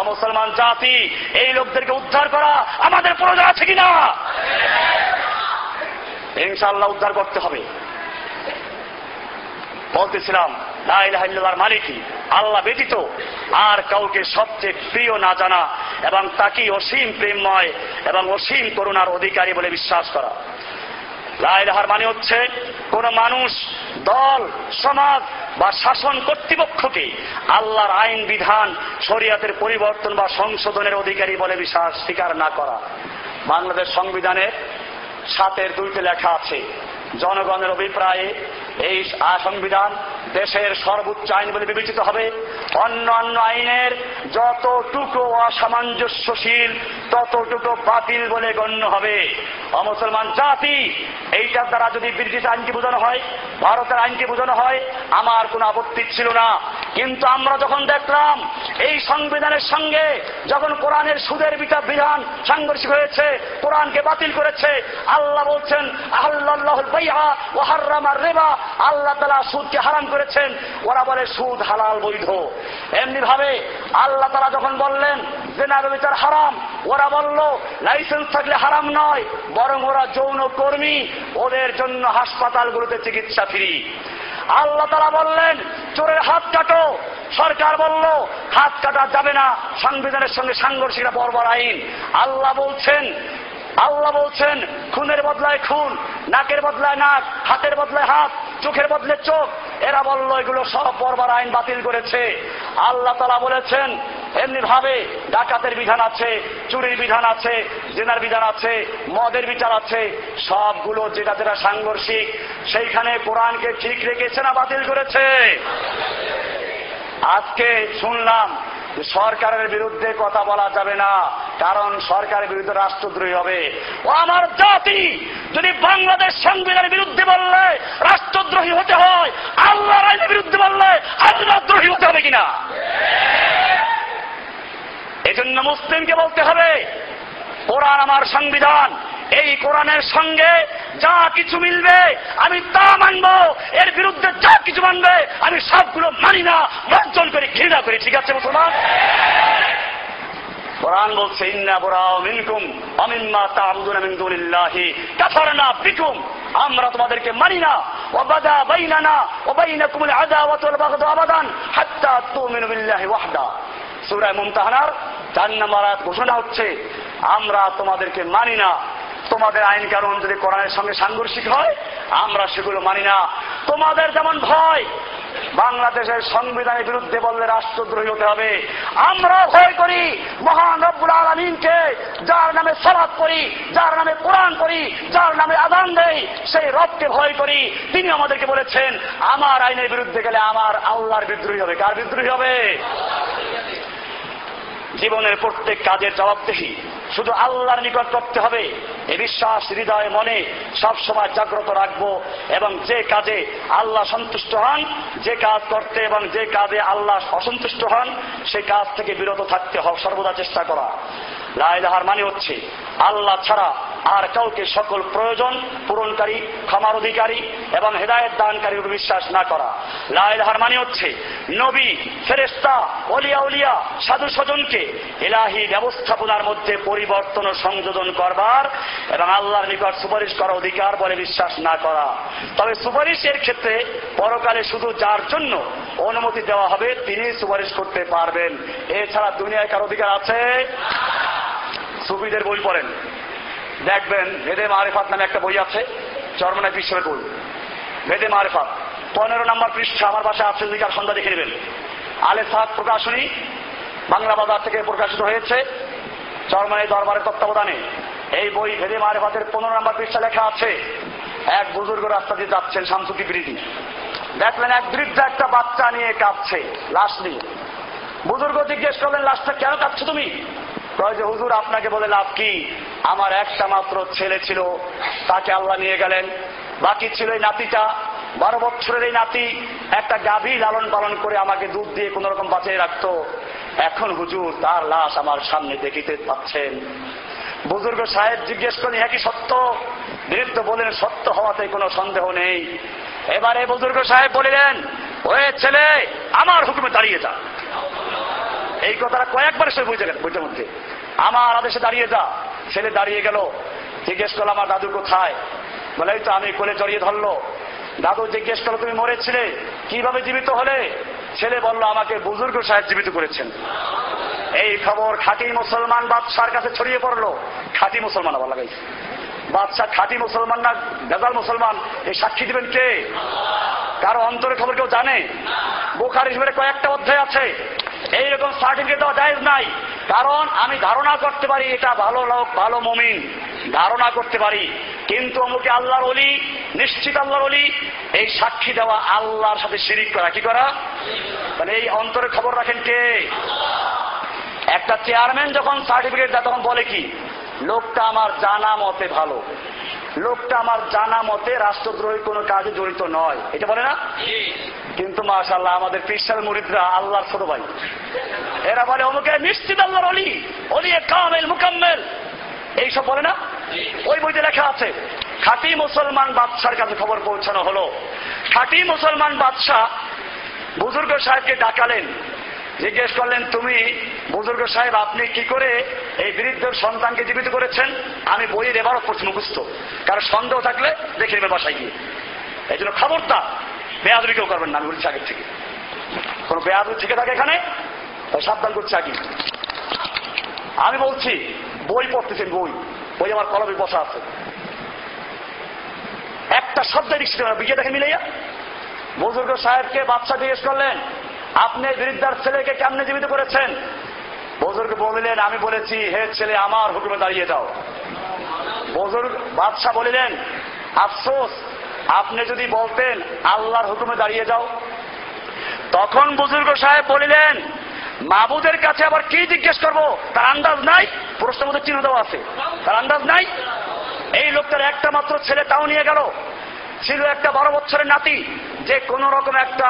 মুসলমান জাতি, এই লোকদেরকে উদ্ধার করা আমাদের প্রয়োজন আছে কিনা? ইনশাল্লাহ উদ্ধার করতে হবে। বলতেছিলাম লাইলাহার মালিকই, আল্লাহ ব্যতীত আর কাউকে সবচেয়ে প্রিয় না জানা এবং তাকেই অসীম প্রেমময় এবং অসীম করুণার অধিকারী বলে বিশ্বাস করা। লাইলাহার মানে হচ্ছে কোন মানুষ, দল, সমাজ বা শাসন কর্তৃপক্ষকে আল্লাহর আইন, বিধান, শরিয়াতের পরিবর্তন বা সংশোধনের অধিকারী বলে বিশ্বাস স্বীকার না করা। বাংলাদেশ সংবিধানের সাতের দুইতে লেখা আছে, জনগণের অভিপ্রায়ে এই সংবিধান দেশের সর্বোচ্চ আইন বলে বিবেচিত হবে। অন্য অন্য আইনের যতটুকু অসামঞ্জস্যশীল, ততটুকু বাতিল বলে গণ্য হবে। অমুসলমান জাতি, এইটার দ্বারা যদি ব্রিটিশ আইনকে বোঝানো হয়, ভারতের আইনকে বোঝানো হয়, আমার কোনো আপত্তি ছিল না। কিন্তু আমরা যখন দেখলাম এই সংবিধানের সঙ্গে যখন কোরআনের সুদের বিচার বিধান সাংঘর্ষিক হয়েছে, কোরআনকে বাতিল করেছে, আল্লাহ বলছেন আল্লাহ রেবা। আল্লাহ তালা সুদকে হারাম করেছেন। ওরা বলে, সুদ হালাল বৈধ। এমনি ভাবে আল্লাহ তালা যখন বললেন জেনার বিচার হারাম। ওরা বলল, লাইসেন্স থাকলে হারাম নয়, বরং ওরা যৌন কর্মী, ওদের জন্য হাসপাতালগুলোতে চিকিৎসা ফ্রি। আল্লাহ তারা বললেন, চোরের হাত কাটো। সরকার বলল, হাত কাটা যাবে না। সংবিধানের সঙ্গে সাংঘর্ষিক বর্বর আইন। আল্লাহ বলছেন আল্লাহ বলছেন, খুনের বদলায় খুন, নাকের বদলায় নাক, হাতের বদলায় হাত। চোখের বদলে চোখ। এরা বলল, এগুলো সব বর্বর আইন বাতিল করেছে। আল্লাহ তালা বলেছেন, এমনি ভাবে ডাকাতের বিধান আছে, চুরির বিধান আছে, জেনার বিধান আছে, মদের বিচার আছে। সবগুলো যেটা যেটা সাংঘর্ষিক, সেইখানে কোরআনকে ঠিক রেখেছে না বাতিল করেছে? আজকে শুনলাম সরকারের বিরুদ্ধে কথা বলা যাবে না, কারণ সরকারের বিরুদ্ধে রাষ্ট্রদ্রোহী হবে। ও আমার জাতি, যদি বাংলাদেশ সংবিধানের বিরুদ্ধে বললে রাষ্ট্রদ্রোহী হতে হয় আল্লাহ আইনের বিরুদ্ধে বললে আল্লাহদ্রোহী হতে হবে কিনা? এজন্য মুসলিমকে বলতে হবে, কোরআন আমার সংবিধান এই কোরআনের সঙ্গে যা কিছু মিলবে, আমি তা মানব। এর বিরুদ্ধে যা কিছু মানবে, আমি সবগুলো মানি না, বর্জন করে, ঘৃণা করি। ঠিক আছে, মুসলমান? কোরআন বলছে, ইন্না বরাও মিনকুম অমিম্মা তা'বুদুনা মিন দুনিল্লাহি, কাফারনা বিকুম। আমরা তোমাদেরকে মানি না। ওয়াবাদা বাইনানা, ওয়া বাইনাকুমুল আদাওয়াতু ওয়াল বাগদা আবাদান, হাত্তা তুমিনু বিল্লাহি ওয়াহদা। সূরা মুমতাহানার চার নম্বর আয়াত ঘোষণা হচ্ছে, আমরা তোমাদেরকে মানি না তোমাদের আইন কারণ যদি কোরআনের সঙ্গে সাংঘর্ষিক হয়, আমরা সেগুলো মানি না। তোমাদের যেমন ভয়, বাংলাদেশের সংবিধানের বিরুদ্ধে বললে রাষ্ট্রদ্রোহী হতে হবে। আমরা ভয় করি, মহান রব্বুল আলমিনকে যার নামে সলাপ করি, যার নামে কোরআন করি, যার নামে আদান দেই, সেই রবকে ভয় করি। তিনি আমাদেরকে বলেছেন, আমার আইনের বিরুদ্ধে গেলে আমার আল্লাহর বিদ্রোহী হবে। কার বিদ্রোহী হবে? জীবনের প্রত্যেক কাজের জবাবদেহি শুধু আল্লাহর নিকট করতে হবে। এ বিশ্বাস, হৃদয়, মনে সবসময় জাগ্রত রাখব এবং যে কাজে আল্লাহ সন্তুষ্ট হন, যে কাজ করতে এবং যে কাজে আল্লাহ অসন্তুষ্ট হন, সে কাজ থেকে বিরত থাকতে হবে সর্বদা চেষ্টা করা। লাইলাহার মানে হচ্ছে আল্লাহ ছাড়া আর কাউকে সকল প্রয়োজন পূরণকারী, ক্ষমার অধিকারী এবং হেদায়ত দানকারীর বিশ্বাস না করা। লাইলাহার মানে হচ্ছে নবী ফেরেস্তা অলিয়া উলিয়া, সাধু স্বজনকে এলাহি ব্যবস্থাপনার মধ্যে পরিবর্তন ও সংযোজন করবার এবং আল্লাহর নিকট সুপারিশ করা অধিকার বলে বিশ্বাস না করা। তবে সুপারিশের ক্ষেত্রে পরকালে শুধু যার জন্য অনুমতি দেওয়া হবে, তিনি সুপারিশ করতে পারবেন। এছাড়া দুনিয়ায় কার অধিকার আছে? সুফিদের বই পড়েন। দেখবেন ভেদে মারেফাত নামে একটা বই আছে, চরমনায় বিশ্বের বই। ভেদে মারেফাত, পনেরো নম্বর পৃষ্ঠা আমার বাসায় আছে অধিকার সন্ধ্যা দেখে নেবেন। আলে সাদ প্রকাশনী, বাংলা বাজার থেকে প্রকাশিত হয়েছে। চরমানি দরবারের তত্ত্বাবধানে এই বই ভেদে মারেফাতের পনেরো নম্বর পৃষ্ঠা লেখা আছে, এক বুজুর্গ রাস্তা দিয়ে যাচ্ছেন শামসুদ্দি বৃদ্ধি দেখলেন এক বৃদ্ধ একটা বাচ্চা নিয়ে কাঁদছে লাশ নিয়ে। বুজুর্গ জিজ্ঞেস করলেন, লাশটা কেন কাঁদছো তুমি? যে, হুজুর, আপনাকে বলে লাভ কি? আমার একটা মাত্র ছেলে ছিল, তাকে আল্লাহ নিয়ে গেলেন। বাকি ছিল এই নাতিটা। বারো বছরের এই নাতি একটা গাভী লালন পালন করে আমাকে দুধ দিয়ে কোন রকম বাঁচিয়ে রাখতো। এখন হুজুর, তার লাশ আমার সামনে দেখিতে পাচ্ছেন। বুজুর্গ সাহেব জিজ্ঞেস করেন হ্যাঁ কি সত্য? বৃদ্ধ বলেন সত্য হওয়াতে কোনো সন্দেহ নেই। এবারে বুজুর্গ সাহেব বলিলেন ওয়ে ছেলে, আমার হুকুমে দাঁড়িয়ে যা। এই কথাটা কয়েকবার সে বুঝে গেল বইটার মধ্যে আমার আদেশে দাঁড়িয়ে যা। ছেলে দাঁড়িয়ে গেল, জিজ্ঞেস করল, আমার দাদু কোথায়? বলে তো আমি কোলে জড়িয়ে ধরলো। দাদু জিজ্ঞেস করল, তুমি মরেছিলে? কীভাবে জীবিত হলে? ছেলে বলল, আমাকে বুজুর্গ সাহেব জীবিত করেছেন। এই খবর খাঁটি মুসলমান বাদশার কাছে ছড়িয়ে পড়ল। খাঁটি মুসলমান আবার লাগাইছে। বাদশাহ খাঁটি মুসলমান না গজাল মুসলমান? এই সাক্ষী দিবেন কে? কারও অন্তরের খবর কেউ জানে? বোখার হিসেবে কয়েকটা অধ্যায় আছে। এইরকম সার্টিফিকেট দেওয়া যায় নাই। কারণ আমি ধারণা করতে পারি এটা ভালো লোক, ভালো মমিন। ধারণা করতে পারি। কিন্তু অমুকে আল্লাহর অলি নিশ্চিত আল্লাহর অলি এই সাক্ষী দেওয়া আল্লাহর সাথে শিরিক করা। কি করা? তাহলে এই অন্তরে খবর রাখেন কে? একটা চেয়ারম্যান যখন সার্টিফিকেট দেয়, তখন বলে কি? লোকটা আমার জানা মতে ভালো। লোকটা আমার জানা মতে রাষ্ট্রদ্রোহী কোনো কাজে জড়িত নয়। এটা বলে না? কিন্তু মাশাল্লাহ আমাদের পিসার মুরিদরা আল্লাহর ছোট ভাই। এরা বলে, অমুকে নিশ্চিত আল্লাহর অলি। অলি কামেল, মুকাম্মেল। এইসব বলে না? ওই বইতে লেখা আছে, খাঁটি মুসলমান বাদশার কাছে খবর পৌঁছানো হলো। খাঁটি মুসলমান বাদশাহ বুজুর্গ সাহেবকে ডাকালেন। জিজ্ঞেস করলেন, তুমি বুজুর্গ সাহেব, আপনি কি করে এই বৃদ্ধর সন্তানকে জীবিত করেছেন? আমি বইয়ের এবারও প্রশ্ন মুখস্থ। কারণ সন্দেহ থাকলে দেখে নেবে বাসায় গিয়ে। এই জন্য খবরটা বেয়াদুরি কেউ করবেন না, আমি বলছি আগের থেকে। কোন বেয়াদুরি থেকে থাকে এখানে? সাবধান করছি আগে। আমি বলছি, বই পড়তেছেন, বই। বই আমার কলমে বসা আছে। একটা শব্দ বিজে দেখে মিলাইয়া। বুজুর্গ সাহেবকে বাচ্চা জিজ্ঞেস করলেন আপনি বৃদ্ধার ছেলেকে কেমনে জীবিত করেছেন? বুজুর্গ বলিলেন, আমি বলেছি, হে ছেলে, আমার হুকুমে দাঁড়িয়ে যাও। বুজুর্গ বাদশাহ বলিলেন, আফসোস, আপনি যদি বলতেন, আল্লাহর হুকুমে দাঁড়িয়ে যাও। তখন বুজুর্গ সাহেব বলিলেন, মাবুদের কাছে আবার কি জিজ্ঞেস করব? তার আন্দাজ নাই প্রশ্ন মধ্যে চিহ্ন দেওয়া আছে। তার আন্দাজ নাই। এই লোকটার একটা মাত্র ছেলে তাও নিয়ে গেল। ছিল একটা বারো বছরের নাতি, যে কোন রকম একটা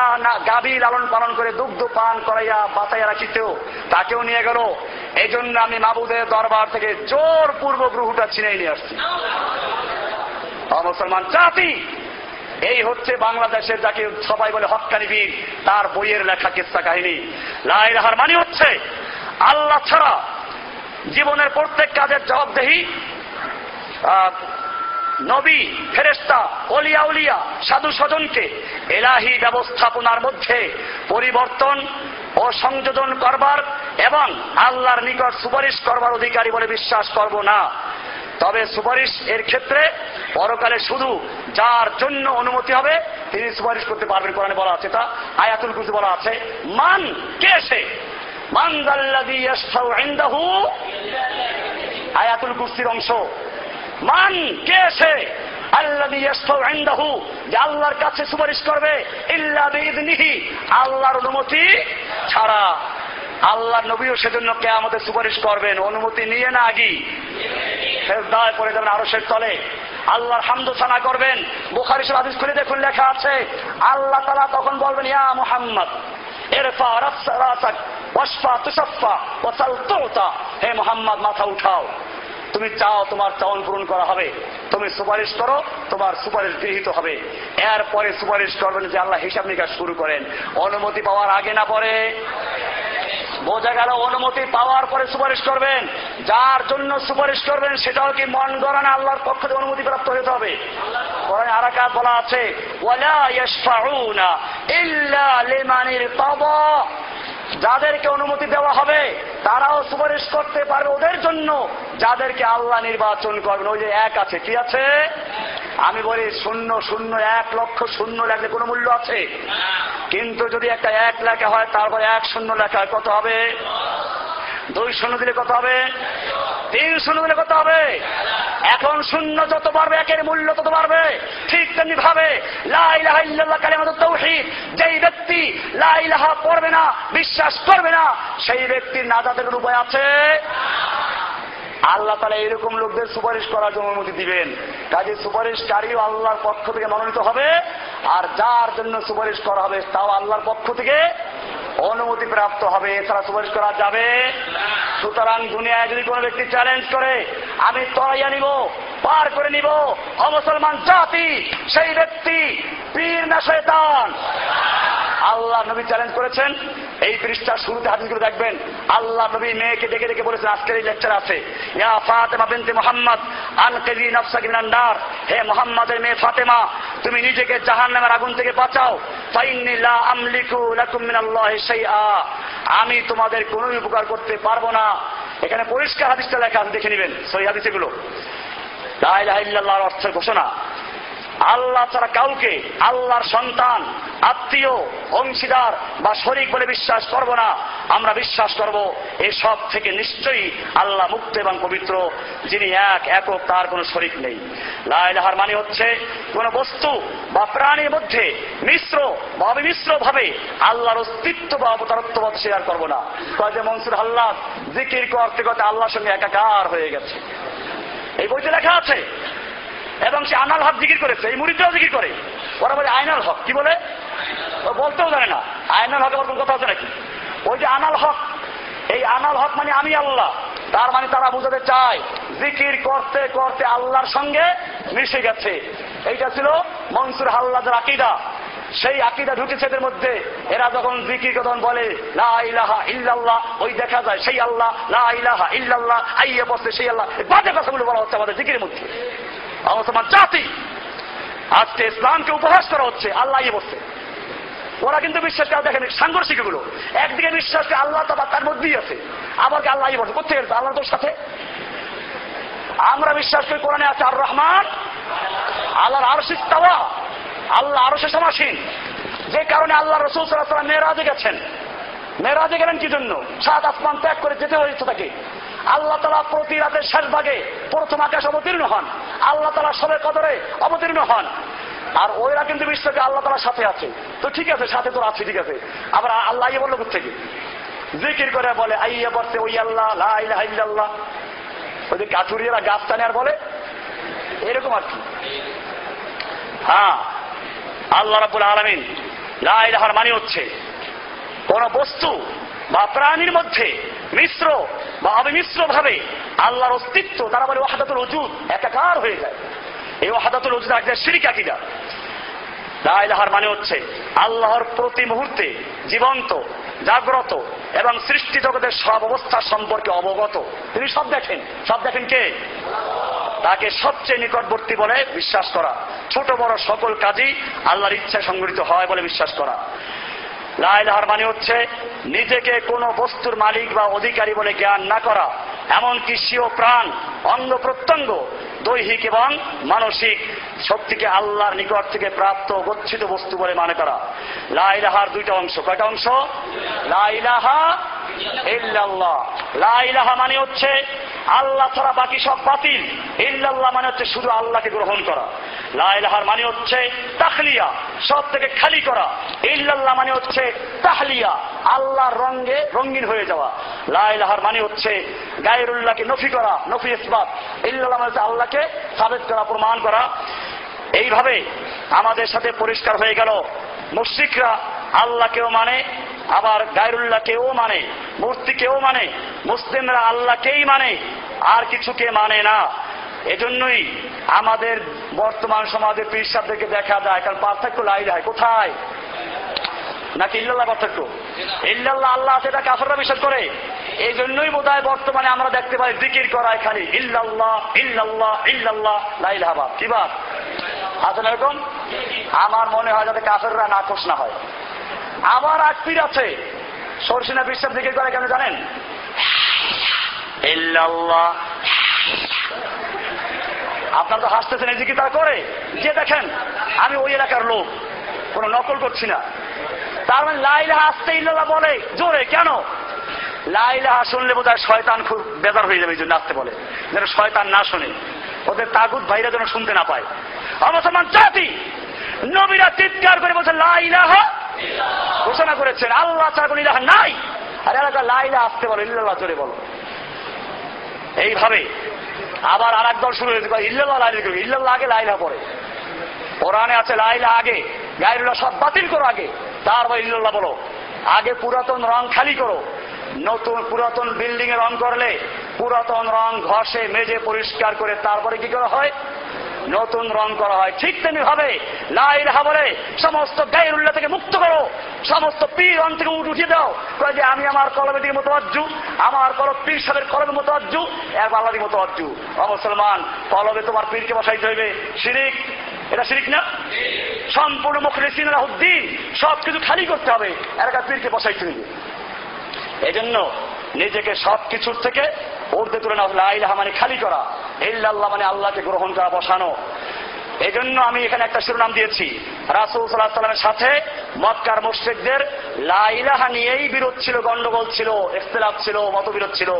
গাভী লালন পালন করে দুগ্ধ পান করাইয়া বাঁচাইয়া রাখিতেও তাকেও নিয়ে গেল। এই জন্য আমি মাবুদের দরবার থেকে জোর পূর্ব গ্রহটা ছিনে নিয়ে আসছি। মুসলমান জাতি, এই হচ্ছে বাংলাদেশের যাকে সবাই বলে হকানি বীর, তার বইয়ের লেখা কিস্তা কাহিনী। লাই রাহার মানে হচ্ছে, আল্লাহ ছাড়া জীবনের প্রত্যেক কাজের জবাবদেহি নবী ফেরেস্তা অলিয়া উলিয়া, সাধু স্বজনকে এলাহি ব্যবস্থাপনার মধ্যে পরিবর্তন ও সংযোজন করবার এবং আল্লাহর নিকট সুপারিশ করবার অধিকারী বলে বিশ্বাস করব না। তবে সুপারিশ এর ক্ষেত্রে পরকালে শুধু যার জন্য অনুমতি হবে, তিনি সুপারিশ করতে পারবেন, কোরআনে বলা আছে তা। আয়াতুল কুসি বলা আছে, মান কে সে? মান আয়াতুল কুস্তির অংশ। মান কে সে? আল্লাহর কাছে সুপারিশ করবে আল্লাহর অনুমতি ছাড়া। আল্লাহ নবীও সেজন্য কে আমাদের সুপারিশ করবেন, অনুমতি নিয়ে না আগি। দায় পরে যাবেন আরও সে তলে। আল্লাহর হামদোসানা করবেন। বুখারি আদিস খুলে দেখুন, লেখা আছে, আল্লাহ তালা তখন বলবেন, ইয়া মুহাম্মদ হে মোহাম্মদ, মাথা উঠাও। তুমি চাও তোমার চাওন পূরণ করা হবে, তুমি সুপারিশ করো, তোমার সুপারিশ গৃহীত হবে। এরপরে সুপারিশ করবেন যে আল্লাহ হিসাব নিকাশ শুরু করেন। অনুমতি পাওয়ার আগে না পরে? বোঝা গেল অনুমতি পাওয়ার পরে সুপারিশ করবেন। যার জন্য সুপারিশ করবেন সেটাও কি মন গড়ানো আল্লাহর পক্ষ থেকে অনুমতি প্রাপ্ত হতে হবে? কোরআন আরাকাত বলা আছে, ওয়ালা ইয়াশফাউনা ইল্লা লিমানির তাবা। যাদেরকে অনুমতি দেওয়া হবে, তারাও সুপারিশ করতে পারবে ওদের জন্য। যাদেরকে আল্লাহ নির্বাচন করবেন, ওই যে এক আছে, কি আছে? আমি বলি শূন্য শূন্য, এক লক্ষ শূন্য লেখে কোনো মূল্য আছে? কিন্তু যদি একটা এক লেখা হয়, তারপর এক শূন্য লেখা কত হবে? দুই শূন্য দিলে কত হবে? তিন শূন্য করতে হবে। এখন শূন্য যত পারবে একের মূল্য তত পারবে ঠিক তেমনি ভাবে তাওহীদ, যেই ব্যক্তি লাইলাহা পড়বে না, বিশ্বাস করবে না, সেই ব্যক্তির নাজাদের উপায় আছে। আল্লাহ তালা এরকম লোকদের সুপারিশ করার জন্য অনুমতি দিবেন। কাজে সুপারিশকারীও আল্লাহর পক্ষ থেকে মনোনীত হবে, আর যার জন্য সুপারিশ করা হবে তাও আল্লাহর পক্ষ থেকে অনুমতি প্রাপ্ত হবে। এছাড়া সুপারিশ করা যাবে। সুতরাং দুনিয়ায় যদি কোনো ব্যক্তি চ্যালেঞ্জ করে, আমি তরাইয়া নিব, পার করে নিব, অমুসলমান জাতি, সেই ব্যক্তি পীর না শয়তান। আল্লাহ নবী চ্যালেঞ্জ করেছেন। এই পৃষ্ঠার শুরুতে হাদিসগুলো দেখবেন। আল্লাহ নবী মেয়েকে ডেকে ডেকে বলেছেন, আজকের এই লেকচার আছে। ইয়া ফাতেমা বিনতে মোহাম্মদ আন কেজি নফসাকি মিনান হে মোহাম্মদের মেয়ে ফাতেমা, তুমি নিজেকে জাহান্নামের আগুন থেকে বাঁচাও। ফাইন্নি লা আমলিকু লাকুম মিনাল্লাহি শাইআ। আমি তোমাদের কোনো উপকার করতে পারব না। এখানে পরিষ্কার হাদিসটা লেখা দেখে নেবেন সহি হাদিস এগুলো লা ইলাহা ইল্লাল্লাহর অর্থের ঘোষণা। আল্লাহ ছাড়া কাউকে আল্লাহর সন্তান, আত্মীয়, অংশীদার বা শরিক বলে বিশ্বাস করব না। আমরা বিশ্বাস করব সব থেকে নিশ্চয়ই আল্লাহ মুক্ত এবং পবিত্র, যিনি এক, একক, তার কোনো শরিক নেই। লাইলাহার মানে হচ্ছে কোন বস্তু বা প্রাণীর মধ্যে মিশ্র বা অবিমিশ্র ভাবে আল্লাহর অস্তিত্ব বা অবতারত্ববোধ শেয়ার করব না। যে মনসুর আল্লাহ জিকির করতে করতে আল্লাহর সঙ্গে একাকার হয়ে গেছে। এই বইতে লেখা আছে এবং সে আনাল হক জিকির করেছে, এই মুড়িটাও জিকির করে। ওরা বলে, আইনাল হক। কি বলে? বলতেও জানে না। আইনাল হক আমার কথা আছে নাকি? ওই যে আনাল হক, এই আনাল হক মানে আমি আল্লাহ। তার মানে তারা বুঝাতে চায়, জিকির করতে করতে আল্লাহর সঙ্গে মিশে গেছে। এইটা ছিল মনসুর হাল্লাদের আকিদা। সেই আকিদা ঢুকেছে এদের মধ্যে। এরা যখন জিকির তখন বলে, লা ইলাহা ইল্লাল্লাহ, ওই দেখা যায়, সেই আল্লাহ, লা ইলাহা ইল্লাল্লাহ, আইয়ে বসে সেই আল্লাহ। বাজে কথাগুলো বলা হচ্ছে আমাদের জিকির মধ্যে। মুসলমান জাতি। আজকে ইসলামকে উপহাস করা হচ্ছে, আল্লাহ ইয়ে বসছে ওরা কিন্তু বিশ্বাস করে, দেখেন সাংঘর্ষিকগুলো একদিকে বিশ্বাস করে আল্লাহ তো তার মধ্যেই আছে, আবার আল্লাহ ইয়ে বসে কোথায় গেছে আল্লাহ তোর সাথে আমরা বিশ্বাস করি কোরআনে আছে আর রহমান আল্লাহর আরও তাওয়া আল্লাহ আরও সে সমাসীন। যে কারণে আল্লাহ রসুল সাল্লাহ মেয়েরাজে গেছেন। মেয়েরাজে গেলেন কি জন্য? সাত আসমান ত্যাগ করে যেতে হয়েছে তাকে। আল্লাহ তালা প্রতি রাতের শেষ ভাগে প্রথম আকাশ অবতীর্ণ হন। আল্লাহ তালা সবে কদরে অবতীর্ণ হন। আর ওইরা কিন্তু বিশ্বকে আল্লাহ তালার সাথে আছে। তো ঠিক আছে, সাথে তো আছে, ঠিক আছে। আবার আল্লাহ ইয়ে বলল থেকে জিকির করে বলে, আইয়া বলছে ওই আল্লাহ লাইল্লাহ ওই যে কাঠুরিয়ারা গাছ টানে আর বলে, এরকম আর কি। হ্যাঁ আল্লাহ রাবুল আলমিন লাইলাহার মানে হচ্ছে কোন বস্তু বা প্রাণীর মধ্যে মিশ্র বা অবিমিশ্র ভাবে আল্লাহর অস্তিত্ব, তারা বলে ওয়াহাদাতুল অজুদ একাকার হয়ে যায়। এই ওয়াহাদাতুল অজুদ একটা সিরিক আকিদা। লাইলাহার মানে হচ্ছে আল্লাহর প্রতি মুহূর্তে জীবন্ত, জাগ্রত এবং সৃষ্টি জগতের সব অবস্থা সম্পর্কে অবগত। তিনি সব দেখেন। সব দেখেন কে? তাকে সবচেয়ে নিকটবর্তী বলে বিশ্বাস করা। ছোট বড় সকল কাজই আল্লাহর ইচ্ছায় সংগঠিত হয় বলে বিশ্বাস করা। লাইলাহার মানে হচ্ছে নিজেকে কোনো বস্তুর মালিক বা অধিকারী বলে জ্ঞান না করা, এমনকি সিও প্রাণ, অঙ্গ প্রত্যঙ্গ দৈহিক এবং মানসিক শক্তিকে আল্লাহর নিকট থেকে প্রাপ্ত গচ্ছিত বস্তু বলে মনে করা লাইলাহার দুইটা অংশ। কয়টা অংশ? লাইলাহা ইল্লাল্লাহ। লাইলাহা মানে হচ্ছে আল্লাহ ছাড়া বাকি সব বাতিল। ইল্লাল্লাহ মানে হচ্ছে শুধু আল্লাহকে গ্রহণ করা। লাইলাহার মানে হচ্ছে তাহলিয়া সব থেকে খালি করা। ইল্লাল্লাহ মানে হচ্ছে তাহলিয়া, আল্লাহর রঙে রঙিন হয়ে যাওয়া। লাইলাহার মানে হচ্ছে গায়রুল্লাহকে নফি করা, নফি ইসবাত। ইল্লাল্লাহ মানে হচ্ছে আল্লাহকে সাবেত করা প্রমাণ করা। এইভাবে আমাদের সাথে পরিষ্কার হয়ে গেল। মুশ্রিকরা আল্লাহকেও মানে আবার গায়রুল্লাহকেও মানে মূর্তিকেও মানে মুসলিমরা আল্লাহকেই মানে আর কিছুকে মানে না। এজন্যই আমাদের বর্তমান সমাজে পীরসাবদেরকে দেখা যায়, কারণ পার্থক্য লাই যায়। কোথায়? নাকি ইল্লাল্লাহ পার্থক্য? ইল্লাল্লাহ আল্লাহ আছে, এটা কাফররা বিশ্বাস করে। এই জন্যই বোধ বর্তমানে আমরা দেখতে পাই জিকির করায় খালি, ইল্লাল্লাহ ইল্লাল্লাহ ইল্লাল্লাহ লাইলাহাবাদ কি বাদ আছে না এরকম আমার মনে হয় যাতে কাফেররা নাকশ না হয়। আবার এক পীর আছে। সরসিনা বিশ্বাস জিকির করে কেন জানেন? ইল্লাল্লাহ। আপনার তো হাসতেছেন, এই জিকির তারা করে। যে দেখেন, আমি ওই এলাকার লোক, কোন নকল করছি না। তার মানে লাইলাহা আসতে ইল্লাল্লাহ বলে। জোরে, কেন? লাইলাহা শুনলে বোধ শয়তান খুব বেজার হয়ে যাবে, এই জন্য আসতে বলে। যেন শয়তান না শোনে, ওদের তাগুদ ভাইরা যেন শুনতে না পায়। অবসমান জাতি, নবীরা চিৎকার করে বলছে লাইলাহা ঘোষণা করেছেন, আল্লাহ ছাড়া ইলাহা নাই। আর এলাকা লাইলা আসতে বলো, ইল্লাল্লাহ জোরে বলো। এইভাবে আবার আর দল শুরু হয়েছে ইল্লাল্লাহ লাইলা ইল্লাল্লাহ, আগে লাইলা পরে কোরআনে আছে লাইলা আগে গাইরুল্লাহ সব বাতিল করো আগে। তারপর ইল্লাল্লাহ বলো। আগে পুরাতন রং খালি করো। নতুন পুরাতন বিল্ডিং এ রং করলে পুরাতন রং ঘষে, মেজে, পরিষ্কার করে তারপরে কি করা হয়? নতুন রং করা হয়। ঠিক তেমনি হবে লাইলাহা বলে সমস্ত গাইরুল্লাহ থেকে মুক্ত করো। সমস্ত পীর রং থেকে উঠ উঠিয়ে দাও। যে আমি আমার কলমের দিকে মতো অজ্জু আমার কলম পীর সাহেবের কলমের মতো অজ্জু এক আল্লাহর মতো অজ্জু অ মুসলমান, কলমে তোমার পীরকে বসাইতে হইবে। শিরিক এটা শিরিক না? সম্পূর্ণ মুখলিসিন উদ্দিন সব কিছু খালি করতে হবে। এলাকার পীরকে বসাইতে হইবে। এজন্য নিজেকে সব কিছুর থেকে উর্দে তুলে নেওয়া মানে খালি করা। ইল্লাল্লাহ মানে আল্লাহকে গ্রহণ করা, বসানো। এই জন্য আমি এখানে একটা শিরোনাম দিয়েছি। রাসুল সাল্লাহ সাল্লামের সাথে মক্কার মুশ্রিকদের লাইলাহা নিয়েই বিরোধ ছিল, গন্ডগোল ছিল, ইখতলাফ ছিল, মতবিরোধ ছিল।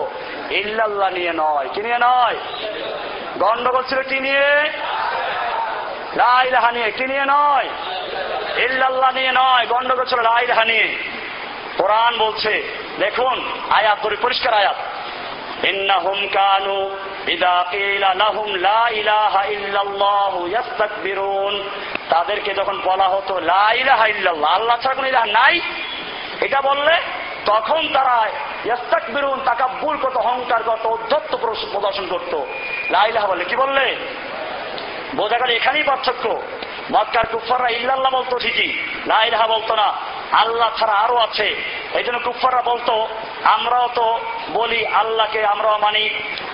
ইল্লাল্লাহ নিয়ে নয়। কি নিয়ে নয়? গন্ডগোল ছিল কি নিয়ে? লাইলাহা নিয়ে কি নিয়ে নয়? ইল্লাল্লাহ নিয়ে নয় গন্ডগোল ছিল লাইলাহা নিয়ে। কোরআন বলছে, দেখুন, আয়াত ধরে, পরিষ্কার আয়াত। ইন্নাহুম কানু ইদা কিলা লাহুম লা ইলাহা ইল্লাল্লাহ ইয়াস্তাকবিরুন। তাদেরকে যখন বলা হতো লা ইলাহা ইল্লাল্লাহ, আল্লাহ ছাড়া কোনো ইলাহা নাই। এটা বললে, তখন তারা ইয়াস্তাকবিরুন তাকাব্বুর কত অহংকার কত উদ্ধত্ত প্রদর্শন করত। লা ইলাহা বলে কি বললে? বোঝা গেল এখানেই পার্থক্য। মক্কার কুফাররা ইল্লাল্লাহ বলতো ঠিকই লা ইলাহা বলতো না আল্লাহ ছাড়া আরও আছে এই জন্য কুফাররা বলতো আমরাও তো বলি আল্লাহকে আমরাও মানি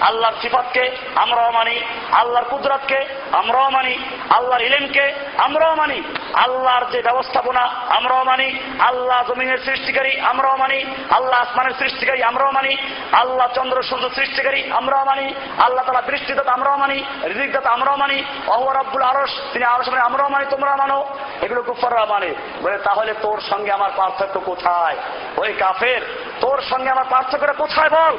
আল্লাহর সিফাতকে আমরাও মানি আল্লাহর কুদরতকে আমরাও মানি আল্লাহর ইলেমকে আমরাও মানি আল্লাহর যে ব্যবস্থাপনা আমরাও মানি আল্লাহ জমিনের সৃষ্টিকারী আমরাও মানি আল্লাহ আসমানের সৃষ্টিকারী আমরাও মানি আল্লাহ চন্দ্র সূর্য সৃষ্টিকারী আমরাও মানি আল্লাহ তালা বৃষ্টিদাতা আমরাও মানি রিজিকদাতা আমরাও মানি অহর আব্বুল আরস তিনি আরস মানে আমরাও মানি তোমরা মানো? এগুলো কুফাররা মানে। বলে, তাহলে তোর সঙ্গে আমার পার্থক্য কোথায়? ওই কাফের, তোর সঙ্গে আমার পার্থক্যটা কোথায় বল?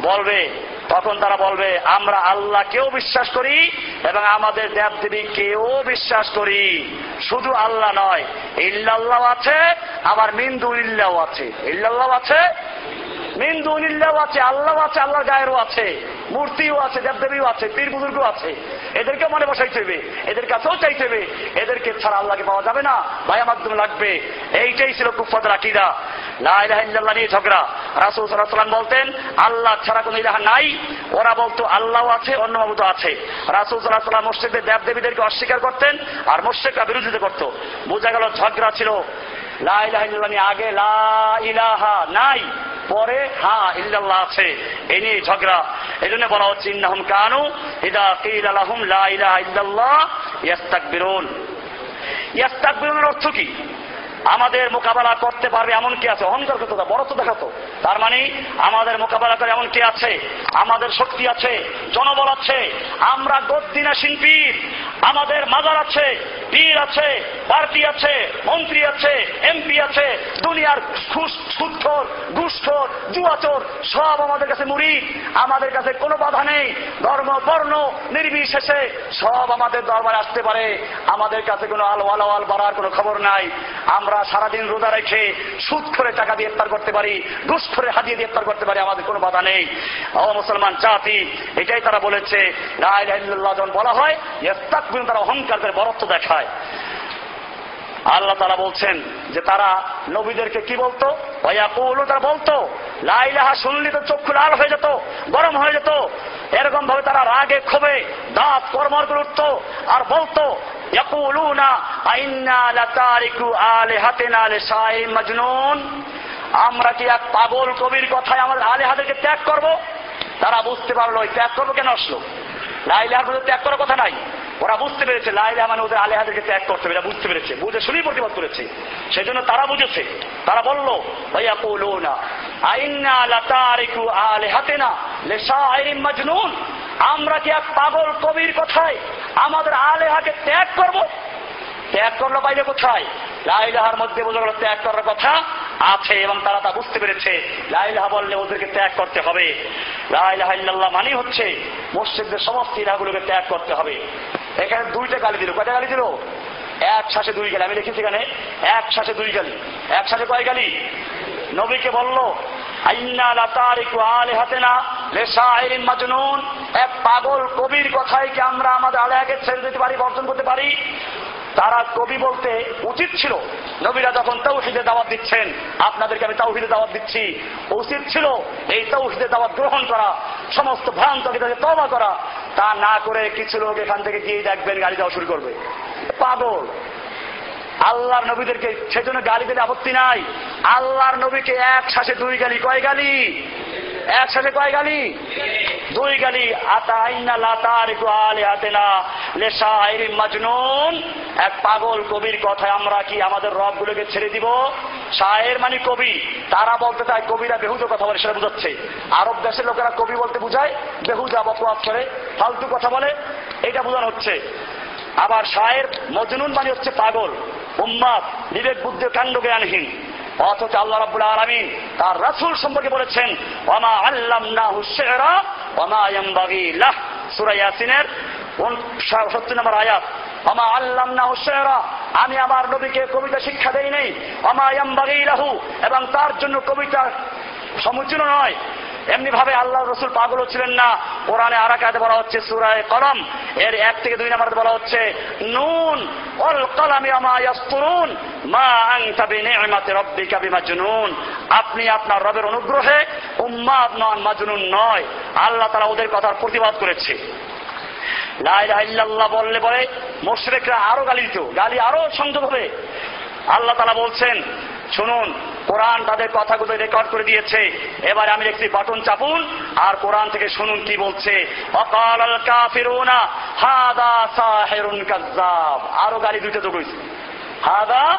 বলবে। তখন তারা বলবে, আমরা আল্লাহ আল্লাহকেও বিশ্বাস করি এবং আমাদের দেব দেবী কেও বিশ্বাস করি। শুধু আল্লাহ নয়, ইল্লাল্লাহ আছে, আবার মিন্দু ইল্লাও আছে। ইল্লাল্লাহ আছে মিন্দু ইল্লাও আছে, আল্লাহ আছে, আল্লাহর গায়েরও আছে, মূর্তিও আছে, দেবদেবীও আছে, পীর বুজুর্গ আছে। এদেরকে মনে বসাইতে হবে এদের কাছেও চাইতে হবে এদেরকে ছাড়া আল্লাহকে পাওয়া যাবে না। ভাইয়া মাধ্যম লাগবে। এইটাই ছিল কুফাদের আকিদা। লাইলাহ নিয়ে ঝগড়া। রাসুল সাল্লাম বলতেন, আল্লাহ ছাড়া কোন ইলাহা নাই। ওরা বলতো আল্লাহ আছে, অন্য মাবুদ আছে। রাসুল সাল্লাহ সাল্লাম মসজিদের দেব দেবীদেরকে অস্বীকার করতেন আর মোর্শেকরা বিরোধিতা করতো। বোঝা গেল ঝগড়া ছিল। লাইলাহ আগে লা ইলাহা নাই, পরে হা ইল্লাল্লাহ আছে। এ নিয়ে ঝগড়া। এই জন্য বলা হচ্ছে, ইন্নাহুম কানু ইদা কিল আলাহুম লা ইলাহা ইল্লাল্লাহ ইয়াস্তাকবিরুন। ইয়াস্তাকবিরুনের অর্থ কি? আমাদের মোকাবেলা করতে পারবে এমন কে আছে, অহংকার করতে বড় তো দেখাতো। তার মানে আমাদের মোকাবেলা করে এমন কে আছে, আমাদের শক্তি আছে, জনবল আছে, আমরা গদ্দিনা শিল্পীর, আমাদের মাজার আছে, পীর আছে পার্টি আছে, মন্ত্রী আছে, এমপি আছে, দুনিয়ার সুৎখর, ঘুষখোর, জুয়াচোর, সব আমাদের কাছে মুড়ি আমাদের কাছে কোনো বাধা নেই, ধর্ম, বর্ণ, নির্বিশেষে সব আমাদের দরবারে আসতে পারে, আমাদের কাছে কোনো আল বাড়ার কোনো খবর নাই, আমরা সারাদিন রোজা রেখে সুদ করে টাকা দিয়ে ইফতার করতে পারি ঘুষ করে হাজিয়ে দিয়ে ইফতার করতে পারি, আমাদের কোনো বাধা নেই। মুসলমান জাতি, এটাই তারা বলেছে। যখন বলা হয় ইস্তাক তারা অহংকার করে বরত্ব দেখায়। আল্লাহ তারা বলছেন যে তারা নবীদেরকে কি বলতো? তারা বলতো লাইলাহা শুনলি তো চক্ষু লাল হয়ে যেত, গরম হয়ে যেত। এরকম ভাবে তারা রাগে ক্ষোভে দাঁত কর্মর করে উঠত, আর বলতো আমরা কি এক পাগল কবির কথায় আমাদের আলেহাদেরকে ত্যাগ করব? তারা বুঝতে পারল ত্যাগ করব কেন আসলো? লাইলাহার ত্যাগ করার কথা নাই। ওরা বুঝতে পেরেছে লাইলা মানে ওদের আলেহাদেরকে ত্যাগ করতে হবে বুঝতে পেরেছে, বুঝে শুনেই প্রতিবাদ করেছে। সেই জন্য তারা বুঝেছে, তারা বলল ভাইয়া কৌলো না আইনা লাতারিকু আলে হাতে না লেসা আইরিম মাজনুন। আমরা কি এক পাগল কবির কথায় আমাদের আলেহাকে ত্যাগ করব? ত্যাগ করল পাইলে কোথায়? লাইলাহার মধ্যে বোঝা গেল ত্যাগ করার কথা আছে এবং তারা তা বুঝতে পেরেছে। লাইলাহা বললে ওদেরকে ত্যাগ করতে হবে। লাইলাহা ইল্লাল্লাহ মানে হচ্ছে মসজিদদের সমস্ত ইলাগুলোকে ত্যাগ করতে হবে। এখানে দুইটা গালি দিল। কয়টা গালি দিল? এক শ্বাসে দুই গালি। আমি লিখেছি এখানে, এক শ্বাসে দুই গালি। এক শ্বাসে কয় গালি? নবীকে বলল এক পাগল কবির কথাই কি আমরা আমাদের ছেড়ে দিতে পারি করতে পারি? তারা কবি বলতে উচিত ছিল, নবীরা দাওয়াত দিচ্ছেন, আপনাদেরকে আমি তৌহিদে দাওয়াত দিচ্ছি। উচিত ছিল এই তৌহিদে দাওয়াত গ্রহণ করা, সমস্ত ভ্রান্ত কিতাবে তবা করা। তা না করে কিছু লোক এখান থেকে গিয়ে দেখবেন গাড়ি দেওয়া শুরু করবে। পাগল। আল্লাহর নবীদেরকে সেজন্য গালি দিলে আপত্তি নাই। আল্লাহর নবীকে এক শ্বাসে দুই গালি কয় গালি? এক সাথে কয় গালি? দুই গালি আতা আইনা লাতার আলে হাতে না লেসা মাজনুন। এক পাগল কবির কথায় আমরা কি আমাদের রব গুলোকে ছেড়ে দিব? শায়ের মানে কবি। তারা বলতে চায়, কবিরা বেহুজো কথা বলে, সেটা বুঝাচ্ছে। আরব দেশের লোকেরা কবি বলতে বুঝায় বেহুজা বকওয়াত করে, ফালতু কথা বলে। এটা বোঝানো হচ্ছে। আবার শায়ের মজনুন মানে হচ্ছে পাগল। উম্মাদ বিবেক, বুদ্ধি কাণ্ড জ্ঞানহীন অথচ আল্লাহ রাবুল আলমিন তার রাসুল সম্পর্কে বলেছেন অমা আল্লাম না হুসেরা লাহ। সুরা ইয়াসিনের সত্তর নম্বর আয়াত আমা আল্লাম না হুসেরা আমি আমার নবীকে কবিতা শিক্ষা দেই নেই। আমা ইয়াম্বাগি লাহু, এবং তার জন্য কবিতা সমুচীন নয়। এমনি ভাবে আল্লাহ রসুল পাগল ছিলেন না। কোরআনে আরাকাতে বলা হচ্ছে সুরায় কলম। এর এক থেকে দুই নাম্বার বলা হচ্ছে, নুন অল কলামি আমায়াস্তুরুন মা আনতা বিনি'মাতি রাব্বিকা বিমাজনুন। আপনি আপনার রবের অনুগ্রহে উম্মাদ নন মাজনুন নয়। আল্লাহ তারা ওদের কথার প্রতিবাদ করেছে। লাইল্লাহ বললে বলে, মোশরেকরা আরও গালি দিত গালি আরও সংযোগ হবে। আল্লাহ তালা বলছেন, শুনুন কোরআন তাদের কথাগুলো রেকর্ড করে দিয়েছে। এবার আমি একটি বাটন চাপুন, আর কোরআন থেকে শুনুন কি বলছে। অকাল হাদা আরও গাড়ি দুইটা তো কইছে। হাদা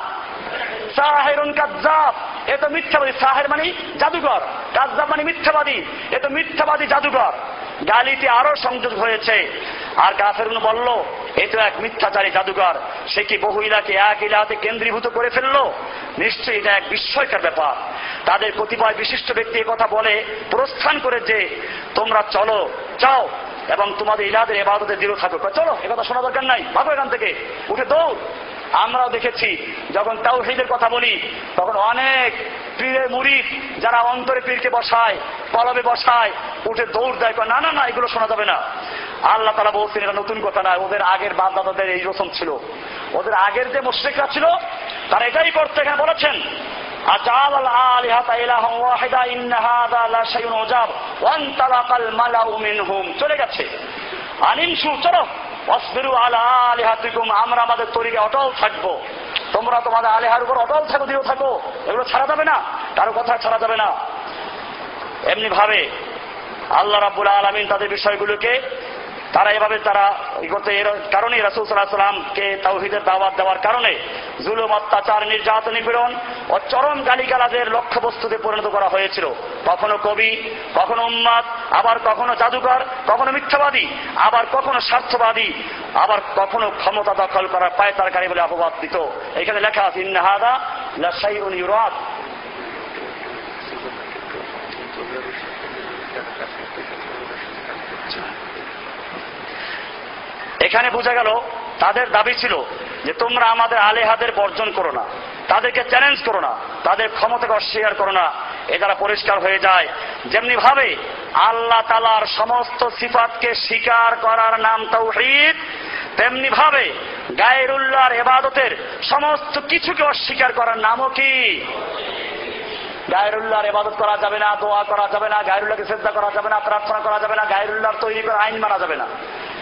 সাহেরুন কাজ্জাব। এ তো মিথ্যাবাদী। সাহের মানে জাদুঘর, কাজ্জাব মানে মিথ্যাবাদী। এ তো মিথ্যাবাদী জাদুঘর। গালিতে আরও সংযোগ হয়েছে। আর কাফেরুন বলল, এ এক মিথ্যাচারী জাদুঘর। সে কি বহু ইলাকে এক ইলাহাতে কেন্দ্রীভূত করে ফেলল? নিশ্চয়ই এটা এক বিস্ময়কর ব্যাপার। তাদের কতিপয় বিশিষ্ট ব্যক্তি কথা বলে প্রস্থান করে যে, তোমরা চলো চাও এবং তোমাদের ইলাদের এবাদতে দৃঢ় থাকো। চলো একথা শোনা দরকার নাই। ভাবো এখান থেকে। উঠে দৌড়। আমরাও দেখেছি যখন তাওহিদের কথা বলি তখন অনেক পীরের মুড়িদ যারা অন্তরে পীরকে বসায় কলবে বসায় উঠে দৌড় দেয় না না না এগুলো শোনা যাবে না আল্লাহ তালা বলছেন এটা নতুন কথা না ওদের আগের বাপ দাদাদের এই রকম ছিল ওদের আগের যে মুশ্রিকরা ছিল তারা এটাই করতে এখানে বলেছেন أجعل الآلهة إلها واحدا إن هذا لشيء عجاب وانطلق الملأ منهم চলে গেছে আনিনসু চলো অসবিরু আলা আলিহাতিকুম, আমরা আমাদের তরিকে অটল থাকব। তোমরা তোমাদের আলেহার উপর অটল থাকো দিয়েও থাকো। এগুলো ছাড়া যাবে না, কারও কথা ছাড়া যাবে না। এমনি ভাবে আল্লাহ রাবুল আলমিন তাদের বিষয়গুলোকে তারা এভাবে তারা করতে এর কারণে রাসুল সাল্লাহ সাল্লামকে তাওহিদের দাওয়াত দেওয়ার কারণে জুলুম, অত্যাচার, নির্যাতন, নিপীড়ন ও চরম গালিগালাদের লক্ষ্যবস্তুতে পরিণত করা হয়েছিল। কখনো কবি, কখনো উম্মাদ, আবার কখনো জাদুকর, কখনো মিথ্যাবাদী, আবার কখনো স্বার্থবাদী, আবার কখনো ক্ষমতা দখল করার পায়তারকারী বলে অপবাদ দিত। এখানে লেখা আছে ইন্নাহাদা লাসাইউন ইউরাদ। এখানে বোঝা গেল তাদের দাবি ছিল যে তোমরা আমাদের আলেহাদের বর্জন করো না, তাদেরকে চ্যালেঞ্জ করো না, তাদের ক্ষমতাকে অস্বীকার করো না, এ দ্বারা পরিষ্কার হয়ে যায়। যেমনি ভাবে আল্লাহ তালার সমস্ত সিফাতকে স্বীকার করার নাম তৌহিদ তেমনি ভাবে গায়েরুল্লাহর এবাদতের সমস্ত কিছুকে অস্বীকার করার নামও কি? গায়রুল্লাহর এবাদত করা যাবে না, দোয়া করা যাবে না, গায়রুল্লাহকে শ্রদ্ধা করা যাবে না, প্রার্থনা করা যাবে না, গায়রুল্লাহর তৈরি করে আইন মানা যাবে না।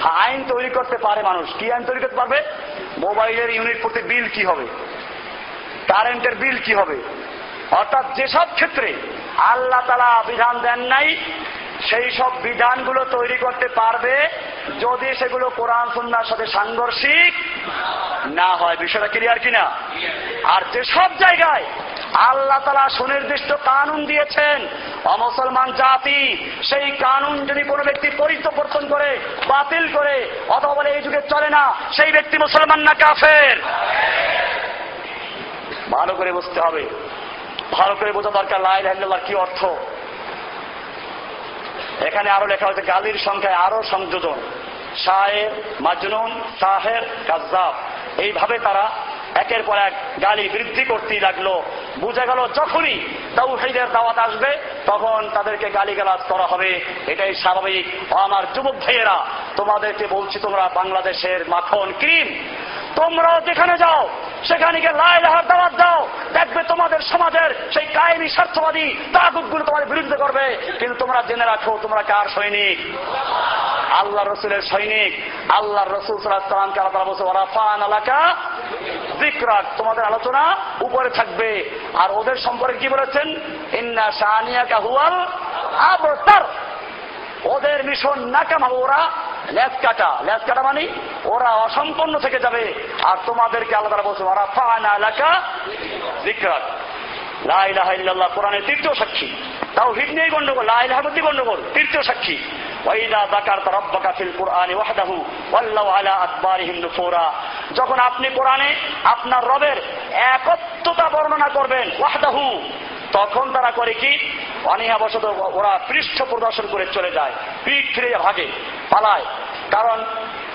আইন তৈরি করতে পারে মানুষ। কি আইন তৈরি করতে পারবে? মোবাইলের ইউনিট প্রতি বিল কি হবে? কারেন্টের বিল কি হবে? অর্থাৎ যেসব ক্ষেত্রে আল্লাহ তালা বিধান দেন নাই সেই সব বিধানগুলো তৈরি করতে পারবে যদি সেগুলো কোরআন, সুন্নার সাথে সাংঘর্ষিক না হয়। বিষয়টা ক্লিয়ার কিনা? আর যেসব জায়গায় আল্লাহ তালা সুনির্দিষ্ট কানুন দিয়েছেন, অমুসলমান জাতি সেই কানুন যদি কোনো ব্যক্তি পরিবর্তন করে, বাতিল করে, অথবা বলে এই যুগে চলে না, সেই ব্যক্তি মুসলমান না কাফের? ভালো করে বুঝতে হবে। ভালো করে বোঝা দরকার লাই লাইল্লাহর কি অর্থ? এখানে আরও লেখা হয়েছে গালির সংখ্যায় আরও সংযোজন। সাহের মাজনুন সাহের কাজাব এইভাবে তারা একের পর এক গালি বৃদ্ধি করতেই লাগল। বুঝে গেল যখনই তৌহিদের দাওয়াত আসবে, তখন তাদেরকে গালিগালাজ করা হবে। এটাই স্বাভাবিক। আমার যুবক ভাইয়েরা, তোমাদেরকে বলছি তোমরা বাংলাদেশের মাখন ক্রিম। তোমরা যেখানে যাও, সেখানে গিয়ে লাই লাহার দাওয়াত দাও। দেখবে তোমাদের সমাজের সেই কায়েমি স্বার্থবাদী তাগুতগুলো তোমাদের বিরুদ্ধে করবে। কিন্তু তোমরা জেনে রাখো, তোমরা কার সৈনিক? আল্লাহ রসুলের সৈনিক। আল্লাহ রসুল সাল্লাহামকে আল্লাহ বলছে ওরাফান আলাকা তোমাদের আলোচনা উপরে থাকবে। আর ওদের সম্পর্কে কি বলেছেন? ইন্না কাহুয়াল আবতার। ওদের মিশন নাকামা, ওরা ল্যাস কাটা ল্যাস কাটা মানে ওরা অসম্পন্ন থেকে যাবে। আর তোমাদেরকে আলাদা বলছে ওরা ফানা এলাকা জিক্রাক লাইলাহ কোরআনের তৃতীয় সাক্ষী। তাও হিট নেই গন্ডগোল লাইলাহাবতী গন্ডগোল, তৃতীয় সাক্ষী। ওয়াইদা দাকার রব্বাকা ফিল কোরআনে ওয়াহদাহু ওয়াল্লাহু আলা আদবারিহিম নুফুরা। যখন আপনি কোরআনে আপনার রবের একত্বতা বর্ণনা করবেন ওয়াহদাহু, তখন তারা করে কি? অনীহাবশত ওরা পৃষ্ঠ প্রদর্শন করে চলে যায়, পিঠ ফিরে ভাগে, পালায়। কারণ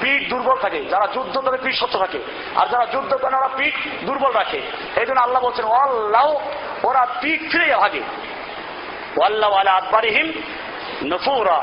পিঠ দুর্বল থাকে, যারা যুদ্ধ করে পিঠ সত্য থাকে, আর যারা যুদ্ধ করে ওরা পিঠ দুর্বল রাখে। এই জন্য আল্লাহ বলছেন অল্লাহ ওরা পিঠ ফিরে ভাগে। ওয়াল্লাহ আলা আকবরিহিম নফুরা।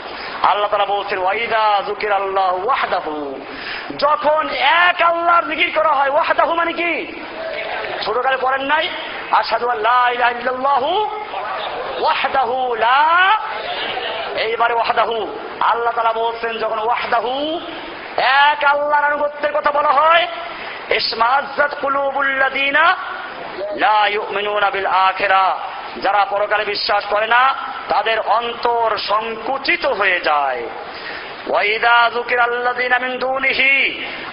আল্লাহ তারা বলছেন ওয়াইদা জুকির আল্লাহ ওয়াহদাহু। যখন এক আল্লাহর জিকির করা হয়, ওয়াহদাহু মানে কি? ছোটকালে পড়েন নাই? আসাদু আল্লাহ ইলাহা ওয়াহদাহু লা এইবারে ওয়াহদাহু। আল্লাহ তারা বলছেন, যখন ওয়াহদাহু এক আল্লাহর আনুগত্যের কথা বলা হয় ইসমাজাত কুলুবুল্লাদিনা লা ইউমিনুনা বিল আখিরা। যারা পরকালে বিশ্বাস করে না, তাদের অন্তর সংকুচিত হয়ে যায়।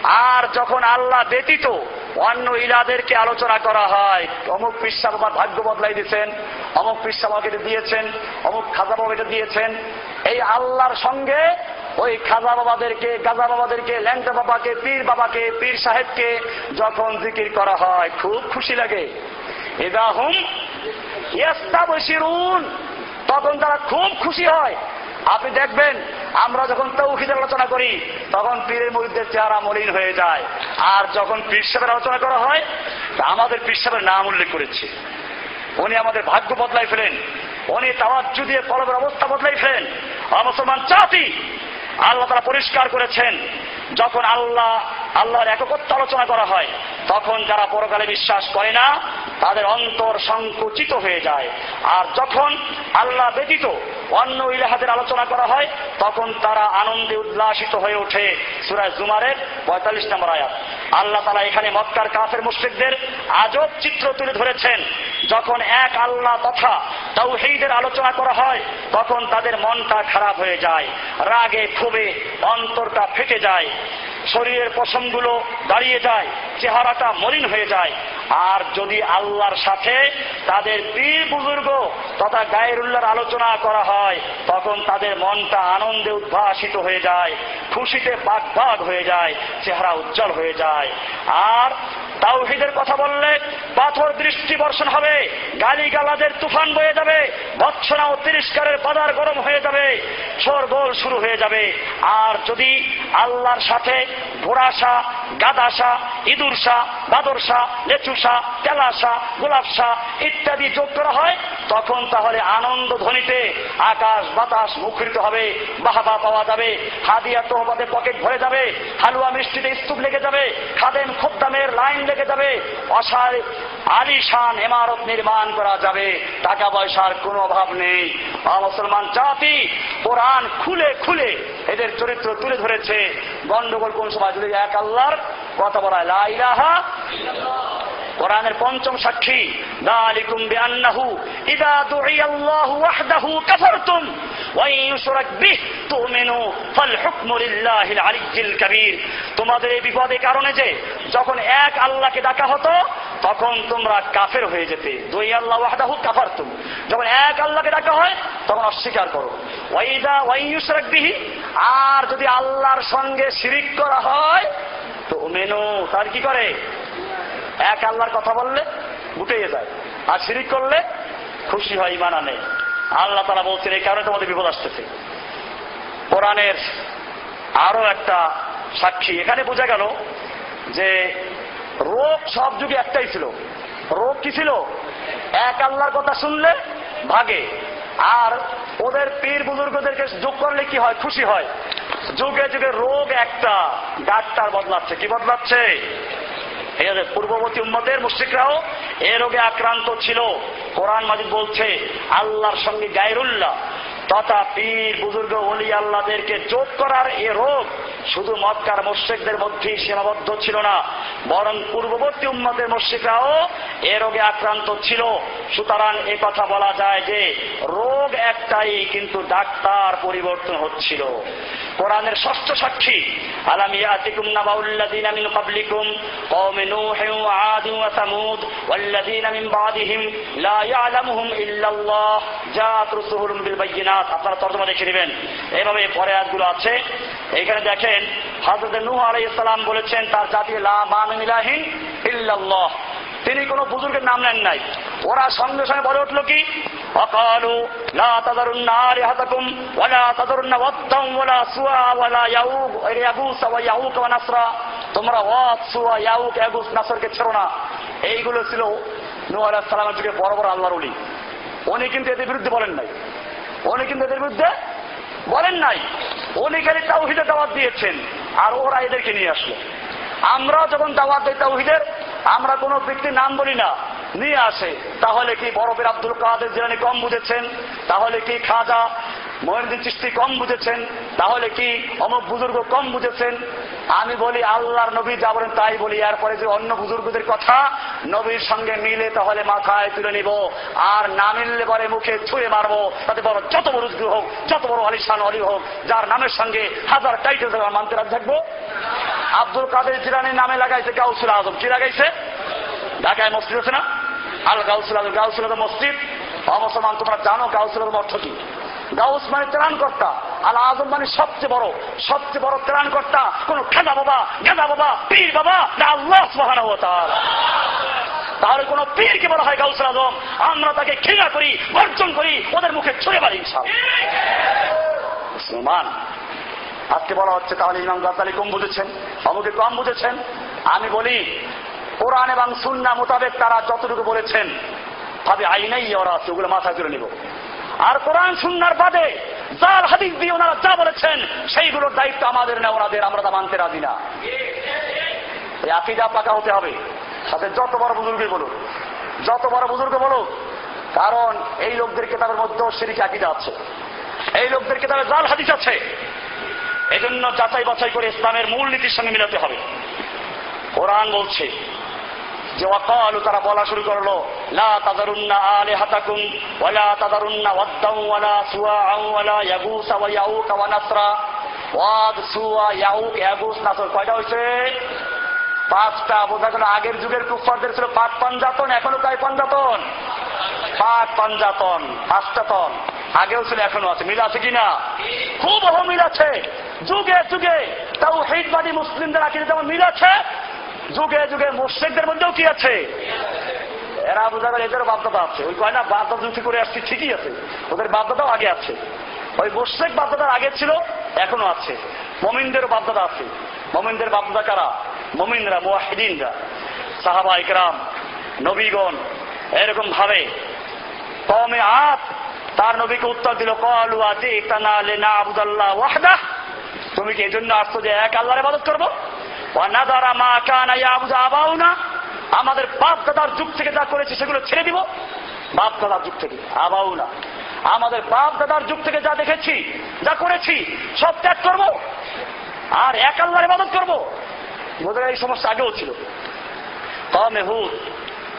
আর যখন আল্লাহ ব্যতীত অন্য ইলাদেরকে আলোচনা করা হয়, অমুক বাবা ভাগ্য বদলাই দিয়েছেন, অমুক পিসা বাবাকে দিয়েছেন, অমুক খাজা বাবা বাবাকে দিয়েছেন, এই আল্লাহর সঙ্গে ওই খাজা বাবাদেরকে, গাজা বাবাদেরকে, ল্যাংটা বাবাকে, পীর বাবাকে, পীর সাহেবকে যখন জিকির করা হয়, খুব খুশি লাগে। এদাহুম তখন তারা খুব খুশি হয়। আপনি দেখবেন, আমরা যখন তৌহিদের আলোচনা করি, তখন পীরের মরিদের চেহারা মলিন হয়ে যায়। আর যখন পীর আলোচনা করা হয় আমাদের পীর নাম উল্লেখ করেছে। উনি আমাদের ভাগ্য বদলাই ফেলেন। উনি তাওয়াজ্জু দিয়ে কলবের অবস্থা বদলাই ফেলেন। মুসলমান জাতি, আল্লাহ তারা পরিষ্কার করেছেন। যখন আল্লাহ আল্লাহর একত্র আলোচনা করা হয়, তখন যারা পরকালে বিশ্বাস করে না, তাদের অন্তর সংকুচিত হয়ে যায়। আর যখন আল্লাহ ব্যতীত অন্য ইলাহাদের আলোচনা করা হয়, তখন তারা আনন্দে উল্লাসিত হয়ে ওঠে। সুরাজ জুমারের পঁয়তাল্লিশ নম্বর আয়াত। আল্লাহ তালা এখানে মক্কার কাফের মুশ্রিকদের আজব চিত্র তুলে ধরেছেন। যখন এক আল্লাহ তথা তাওহীদের আলোচনা করা হয়, তখন তাদের মনটা খারাপ হয়ে যায়, রাগে ক্ষোভে অন্তরটা ফেটে যায়। শরীরের পশমগুলো দাঁড়িয়ে যায়, চেহারাটা মলিন হয়ে যায়। আর যদি আল্লাহর সাথে তাদের পীর বুজুর্গ তথা গায়ের উল্লার আলোচনা করা হয়, তখন তাদের মনটা আনন্দে উদ্ভাসিত হয়ে যায়, খুশিতে বাগবাগ হয়ে যায়, চেহারা উজ্জ্বল হয়ে যায়। আর তাওহিদের কথা বললে পাথর দৃষ্টি বর্ষণ হবে গালি গালাদের তুফান বয়ে যাবে ভৎসনা ও তিরস্কারের বাজার গরম হয়ে যাবে গোল শুরু হয়ে যাবে। আর যদি আল্লাহর সাথে ঘোড়াশা গাদাসা, ইঁদুরসা, বাদরসা, লেচুসা, তেলাসা, গোলাপসা ইত্যাদি যোগ করা হয়, তখন তাহলে আনন্দ ধ্বনিতে আকাশ বাতাস মুখরিত হবে, বাহাবা পাওয়া যাবে, হাদিয়া তোহবাদে পকেট ভরে যাবে, হালুয়া মিষ্টিতে স্তূপ লেগে যাবে, খাদেম খোদ্দামের লাইন লেগে যাবে, অসার আলিশান এমারত নির্মাণ করা যাবে, টাকা পয়সার কোনো অভাব নেই। মুসলমান জাতি, কোরআন খুলে খুলে এদের চরিত্র তুলে ধরেছে। গন্ডগোল কোন সময় যদি এক আল্লাহর কথা বলা লাইলাহা কোরআনের পঞ্চম সাক্ষী, দালিকুম বিআন্নাহু ইদা দুইয়া আল্লাহু ওয়াহদাহু কাফারতুম ওয়া ইউশরাক বিহি তুমিনু ফাল হুকমু লিল্লাহিল আলিয়্যিল কাবীর। তোমাদের এই বিপদের কারণে যে যখন এক আল্লাহকে ডাকা হতো, তখন তোমরা কাফের হয়ে যেতে। দুই আল্লাহ ওয়াহদাহু কাফারতুম। যখন এক আল্লাহকে ডাকা হয়, তখন অস্বীকার করো। ওয়াইদা ওয়াইয়ুশরাক বিহি, আর যদি আল্লাহর সঙ্গে শিরিক করা হয় তো মেনু তার কি করে? এক আল্লাহর কথা বললে গুটিয়ে যায়। আর শিরিক করলে খুশি হয় ইমান আনে। আল্লাহ তারা বলছেন, এই কারণে তোমাদের বিপদ আসতেছে। কোরআনের আরও একটা সাক্ষী। এখানে বোঝা গেল যে রোগ সব যুগে একটাই ছিল। রোগ কি ছিল? এক আল্লাহর কথা শুনলে ভাগে। আর ওদের পীর বুজুর্গদেরকে যোগ করলে কি হয়? খুশি হয়। যুগে যুগে রোগ একটা ডাক্তার বদলাচ্ছে। কি বদলাচ্ছে? পূর্ববর্তী উম্মদের মুশ্রিকরাও এ রোগে আক্রান্ত ছিল। কোরআন মাজিদ বলছে আল্লাহর সঙ্গে গায়রুল্লাহ তথা পীর বুজুর্গ অলি আল্লাহদেরকে যোগ করার এ রোগ শুধু মক্কার মোশেকদের মধ্যেই সীমাবদ্ধ ছিল না, বরং পূর্ববর্তী উম্মতের মোশেকরাও এ রোগে আক্রান্ত ছিল। সুতরাং এ কথা বলা যায় যে, রোগ একটাই কিন্তু ডাক্তার পরিবর্তন হচ্ছিল। কোরআনের ষষ্ঠ সাক্ষী, আলাম ইয়াতিকুম নাবাউল্লাযিনা মিন ক্বাবলিকুম, কওমে নূহ ওয়া আদ ওয়া সামুদ, ওয়াল্লাযিনা মিন বাদিহিম লা ইয়ালামুহুম ইল্লাল্লাহ জাআত রুসুলুহুম বিল বায়িনাত আপনারা তর্জমা দেখে নেবেন এইভাবে পরে আয়াতগুলো আছে এখানে দেখেন হযরত নূহ আলাইহিস সালাম বলেছেন তার জাতি লা মামিন ইলাহিন ইল্লাল্লাহ তিনি কোন বুজুর্গের নাম নেন নাই ওরা সঙ্গে সঙ্গে বলে উঠলো কি وقالوا لا تذرن آلهتكم ولا تذرن ودا ولا سوى ولا يعوق يغوث ويعوق ونصرا তোমরা ওয়াদ সুয়া ইয়াউক এগুস নাসরকে ছেড়ো না এইগুলো ছিল নূহ আলাইহিস সালামের যুগে বড় বড় আল্লাহর ওলি উনি কিন্তু এদের বিরুদ্ধে বলেন নাই উনি কিন্তু এদের বিরুদ্ধে বলেন নাই। উনি খালি তাওহিদে দাওয়াত দিয়েছেন, আর ওরা এদেরকে নিয়ে আসলো। আমরা যখন দাওয়াত দিই তাওহিদের, আমরা কোনো ব্যক্তির নাম বলি না, নিয়ে আসে। তাহলে কি বরফের আব্দুল কাদের জিলানি কম বুঝেছেন? তাহলে কি খাজা মহিনুদ্দিন চিস্তি কম বুঝেছেন, তাহলে কি অমুক বুজুর্গ কম বুঝেছেন? আমি বলি আল্লাহর নবী যা বলেন তাই বলি, এরপরে যে অন্য বুজুর্গদের কথা নবীর সঙ্গে মিলে তাহলে মাথায় তুলে নিব, আর না মিললে পরে মুখে ছুঁয়ে মারবো। তাতে বড় যত বড় উদ্গ্র হোক, যত বড় আলিশান অলি হোক, যার নামের সঙ্গে হাজার টাইটেল মানতে রাখ থাকব। আব্দুল কাদের জিরানির নামে লাগাইছে গাউসুল আজম। কি লাগাইছে? ঢাকায় মসজিদ আছে না? আল গাউসুল আজম। গাউসুল আজম মসজিদ। অমুসলমান, তোমরা জানো গাউসুল আজম অর্থ কি? গাউস মানে ত্রাণকর্তা। আল আজম মানে সবচেয়ে বড় সবচেয়ে বড় ত্রাণকর্তা। কোন খেদা বাবা, গেদা বাবা, পীর বাবা না আল্লাহ সুহান তাহলে কোন পীরকে বলা হয় গাউসুল আজম। আমরা তাকে ঘৃণা করি, বর্জন করি, ওদের মুখে ছুঁড়ে মারি মুসলমান, আজকে বলা হচ্ছে তাহলে ইমাম গাজালি কম বুঝেছেন, অমুকে কম বুঝেছেন। আমি বলি, কোরআন এবং সুন্না মোতাবেক তারা যতটুকু বলেছেন ভাবে আইনাই ওরা আছে ওগুলো মাথায় তুলে নিব। আর কোরআন সুন্নার বাদে জাল হাদিস দিয়ে ওনারা যা বলেছেন, সেইগুলোর দায়িত্ব আমাদের না ওনাদের, আমরা তা মানতে রাজি না। এই আকিদা পাকা হতে হবে। সাথে যত বড় বুজুর্গ বলুক যত বড় বুজুর্গ বলুক কারণ এই লোকদের কেতাবের মধ্যেও সিরিকে আকিদা আছে। এই লোকদের কেতাবে জাল হাদিস আছে, এজন্য যাচাই বাছাই করে ইসলামের মূল নীতির সঙ্গে মিলাতে হবে। কোরআন বলছে তারা বলা শুরু করল ওয়া পাঁচটা। বোঝা গেল আগের যুগের কুফারদের ছিল পাঁচ পাঞ্জাতন, এখনও কয় পাঞ্জাতন? পাঁচ পাঞ্জাতন, পাঁচটা তন। আগেও ছিল, এখনও আছে। মিল আছে কিনা? খুব অহমিল আছে। যুগে যুগে তাও হেদবাদী মুসলিমদের আকিদে যেমন মিল আছে যুগে যুগে মুর্শেকদের মধ্যেও কি আছে? এরা বোঝা গেল এদেরও বাধ্যতা আছে। ওই কয় না বাধ্যতা যুক্তি করে আসছি, ঠিকই আছে। ওদের বাধ্যতাও আগে আছে। ওই মুর্শেক বাধ্যতার আগে ছিল, এখনও আছে। মমিনদেরও বাধ্যতা আছে। মমিনদের বাধ্যতা কারা? মমিনরা মোয়াহিদিনরা সাহাবা ইকরাম নবীগণ, এরকম ভাবে কমে আত তার নবীকে উত্তর দিল, কলু আতি তানা লেনা আবুদাল্লাহ ওয়াহদা তুমি কি এই জন্য আসছো যে এক আল্লাহর ইবাদত করব? মা না আমাদের বাপ দাদার যুগ থেকে যা করেছি সেগুলো ছেড়ে দিব। বাপ দাদার যুগ থেকে আবাউ না আমাদের বাপ দাদার যুগ থেকে যা দেখেছি, যা করেছি, সব ত্যাগ করব। আর এক আল্লাহর ইবাদত করব। বোধহয় এই সমস্যা আগেও ছিল।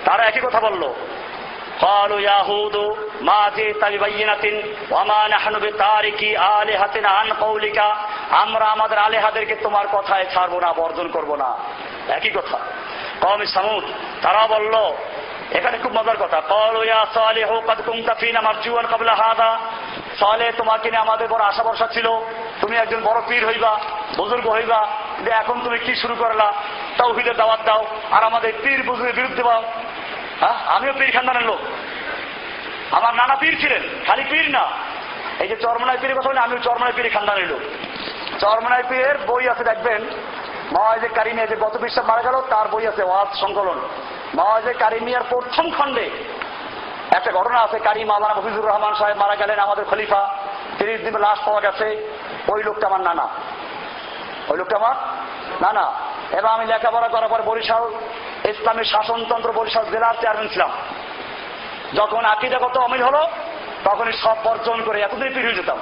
তারা একই কথা বলল। قالوا يا هود ما جئت ببينة وما نحن بتاركي آلهتنا عن قولك আমরা আমাদের আলেহাদেরকে তোমার কথায় ছাড়বো না বর্জন করব না একই কথা কম সামুদ তারা বলল এখানে খুব মজার কথা কলু ইয়া সালেহ কদ কুমতা ফিনা মারজুয়ান কাবলা হাদা সালে তোমাকে নিয়ে আমাদের বড় আশা ভরসা ছিল তুমি একজন বড় পীর হইবা বুজুর্গ হইবা কিন্তু এখন তুমি কি শুরু করলা তাওহিদের দাওয়াত দাও আর আমাদের পীর বুজুর্গের বিরুদ্ধে দাও হ্যাঁ? আমিও পীর খানদানের লোক। আমার নানা পীর ছিলেন, খালি পীর না। এই যে চরমনায় পীরের কথা বলে আমিও চরমনায় পীর খানদানের লোক। চরমনায় পীরের বই আছে, দেখবেন মহাজে কারিমিয়া যে গত বিশ্বাস মারা গেল, তার বই আছে, ওয়াজ সংকলন। মহাজে কারিমিয়ার প্রথম খণ্ডে একটা ঘটনা আছে কারি মাওলানা মফিজুর রহমান সাহেব মারা গেলেন, আমাদের খলিফা। তিরিশ দিন লাশ পাওয়া গেছে, ওই লোকটা আমার নানা। ওই লোকটা আমার নানা। এবং আমি লেখাপড়া করার পর বরিশাল ইসলামী শাসনতন্ত্র বরিশাল জেলার চেয়ারম্যান ছিলাম। যখন আকিদাগত অমিল হলো, তখনই সব বর্জন করে এতদিন পীর হয়ে যেতাম।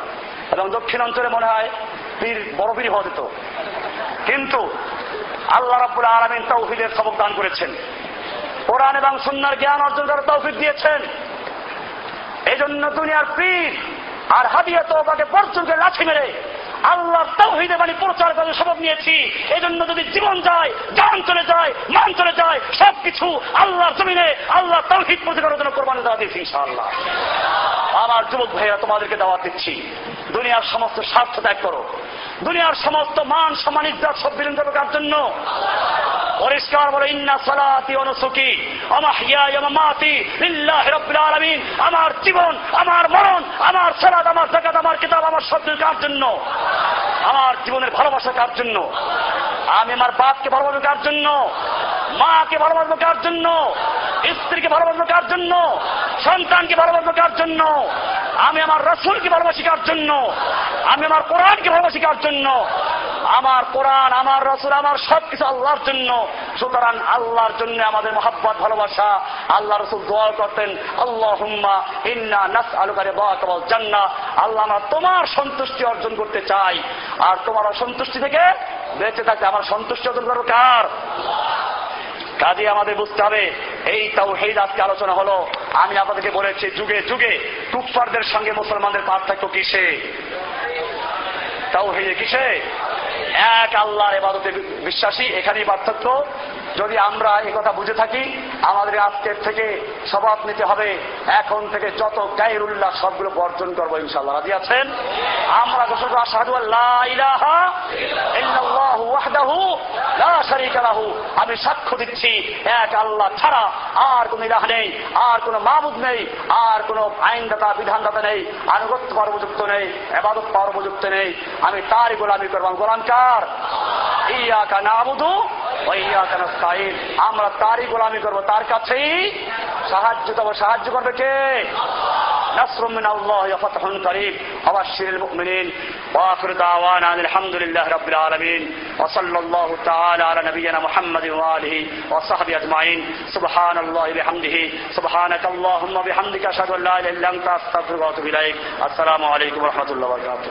এবং দক্ষিণ অঞ্চলে মনে হয় পীর বড় পীর হওয়া যেত। কিন্তু আল্লাহ রাব্বুল আলমিন তৌহিদের সবক দান করেছেন। কোরআন এবং সুন্নার জ্ঞান অর্জন করার তৌফিক দিয়েছেন। এই জন্য দুনিয়ার পীর আর হাদিয়া তোবাকে বর্জন করে লাঠি মেরে আল্লাহ তৌহিদে বাণী প্রচার করার সবক নিয়েছি। এই জন্য যদি জীবন যায়, জান চলে যায়, মান চলে যায়, সবকিছু আল্লাহর জমিনে, আল্লাহ তাহিদ প্রতিকার জন্য কোরবানি দেওয়া দিয়েছি ইনশাআল্লাহ। আমার যুবক ভাইয়েরা, তোমাদেরকে দাওয়াত দিচ্ছি। দুনিয়ার সমস্ত স্বার্থ ত্যাগ করো। দুনিয়ার সমস্ত মান, সম্মান, ইজ্জত সব বিলীন জন্য? পরিষ্কার বলে, ইন্না সালাতি অনুসুকি মাতি লিল্লাহ রাব্বিল আলামিন। আমার জীবন, আমার মরণ, আমার সালাত, আমার জাকাত আমার কিতাব, আমার সব কার জন্য? আমার জীবনের ভালোবাসা কার জন্য? আমি আমার বাপকে ভালোবাসবো কার জন্য? মাকে ভালোবাসবো কার জন্য? স্ত্রীকে ভালোবাসবো কার জন্য? সন্তানকে ভালোবাসবো কার জন্য? আমি আমার রসুলকে ভালোবাসি কার জন্য? আমি আমার কোরআনকে ভালোবাসি কার জন্য? আমার কোরআন, আমার রসুল, আমার সবকিছু আল্লাহর জন্য। সুতরাং আল্লাহর জন্য আমাদের মহাব্বত, ভালোবাসা আল্লাহ রসুল দোয়া করতেন আল্লাহ হুম্মা ইন্না নাস আলুকারে কেবল জান্না আল্লাহ আমরা তোমার সন্তুষ্টি অর্জন করতে চাই। আর তোমার অসন্তুষ্টি থেকে বেঁচে থাকতে আমার সন্তুষ্টি অর্জন করব কার? কাজে আমাদের বুঝতে হবে, এই তাও সেই আজকে আলোচনা হলো। আমি আপনাদেরকে বলেছি, যুগে যুগে টুকফারদের সঙ্গে মুসলমানদের পার্থক্য কিসে? তাও হেয়ে কিসে? এক আল্লাহর এবাদতে বিশ্বাসী এখানেই পার্থক্য। যদি আমরা এই কথা বুঝে থাকি, আমাদের আজকের থেকে স্বভাব নিতে হবে। এখন থেকে যত গায়ের উল্লাস সবগুলো বর্জন করব ইনশাল্লাহ রাজি আছেন? আমরা আমি সাক্ষ্য দিচ্ছি, এক আল্লাহ ছাড়া আর কোন ইলাহ নেই, আর কোন মাহবুদ নেই, আর কোন আইনদাতা, বিধানদাতা নেই, আনুগত্য পাওয়ার উপযুক্ত নেই, এবাদত পাওয়ার উপযুক্ত নেই। আমি তারই গোলামি করব। গোলাম কার ইয়া কা নাবুদু ওইয়া কেন স্থায়ী আমরা তারই গোলামি করবো তার কাছেই সাহায্য দেবো সাহায্য করবে কে نصر من الله وفتح قريب وبشر المؤمنين واخر دعوانا ان الحمد لله رب العالمين وصلى الله تعالى على نبينا محمد واله وصحبه اجمعين سبحان الله بحمده سبحانك اللهم بحمدك اشهد ان لا اله الا انت استغفرك واتوب اليك السلام عليكم ورحمه الله وبركاته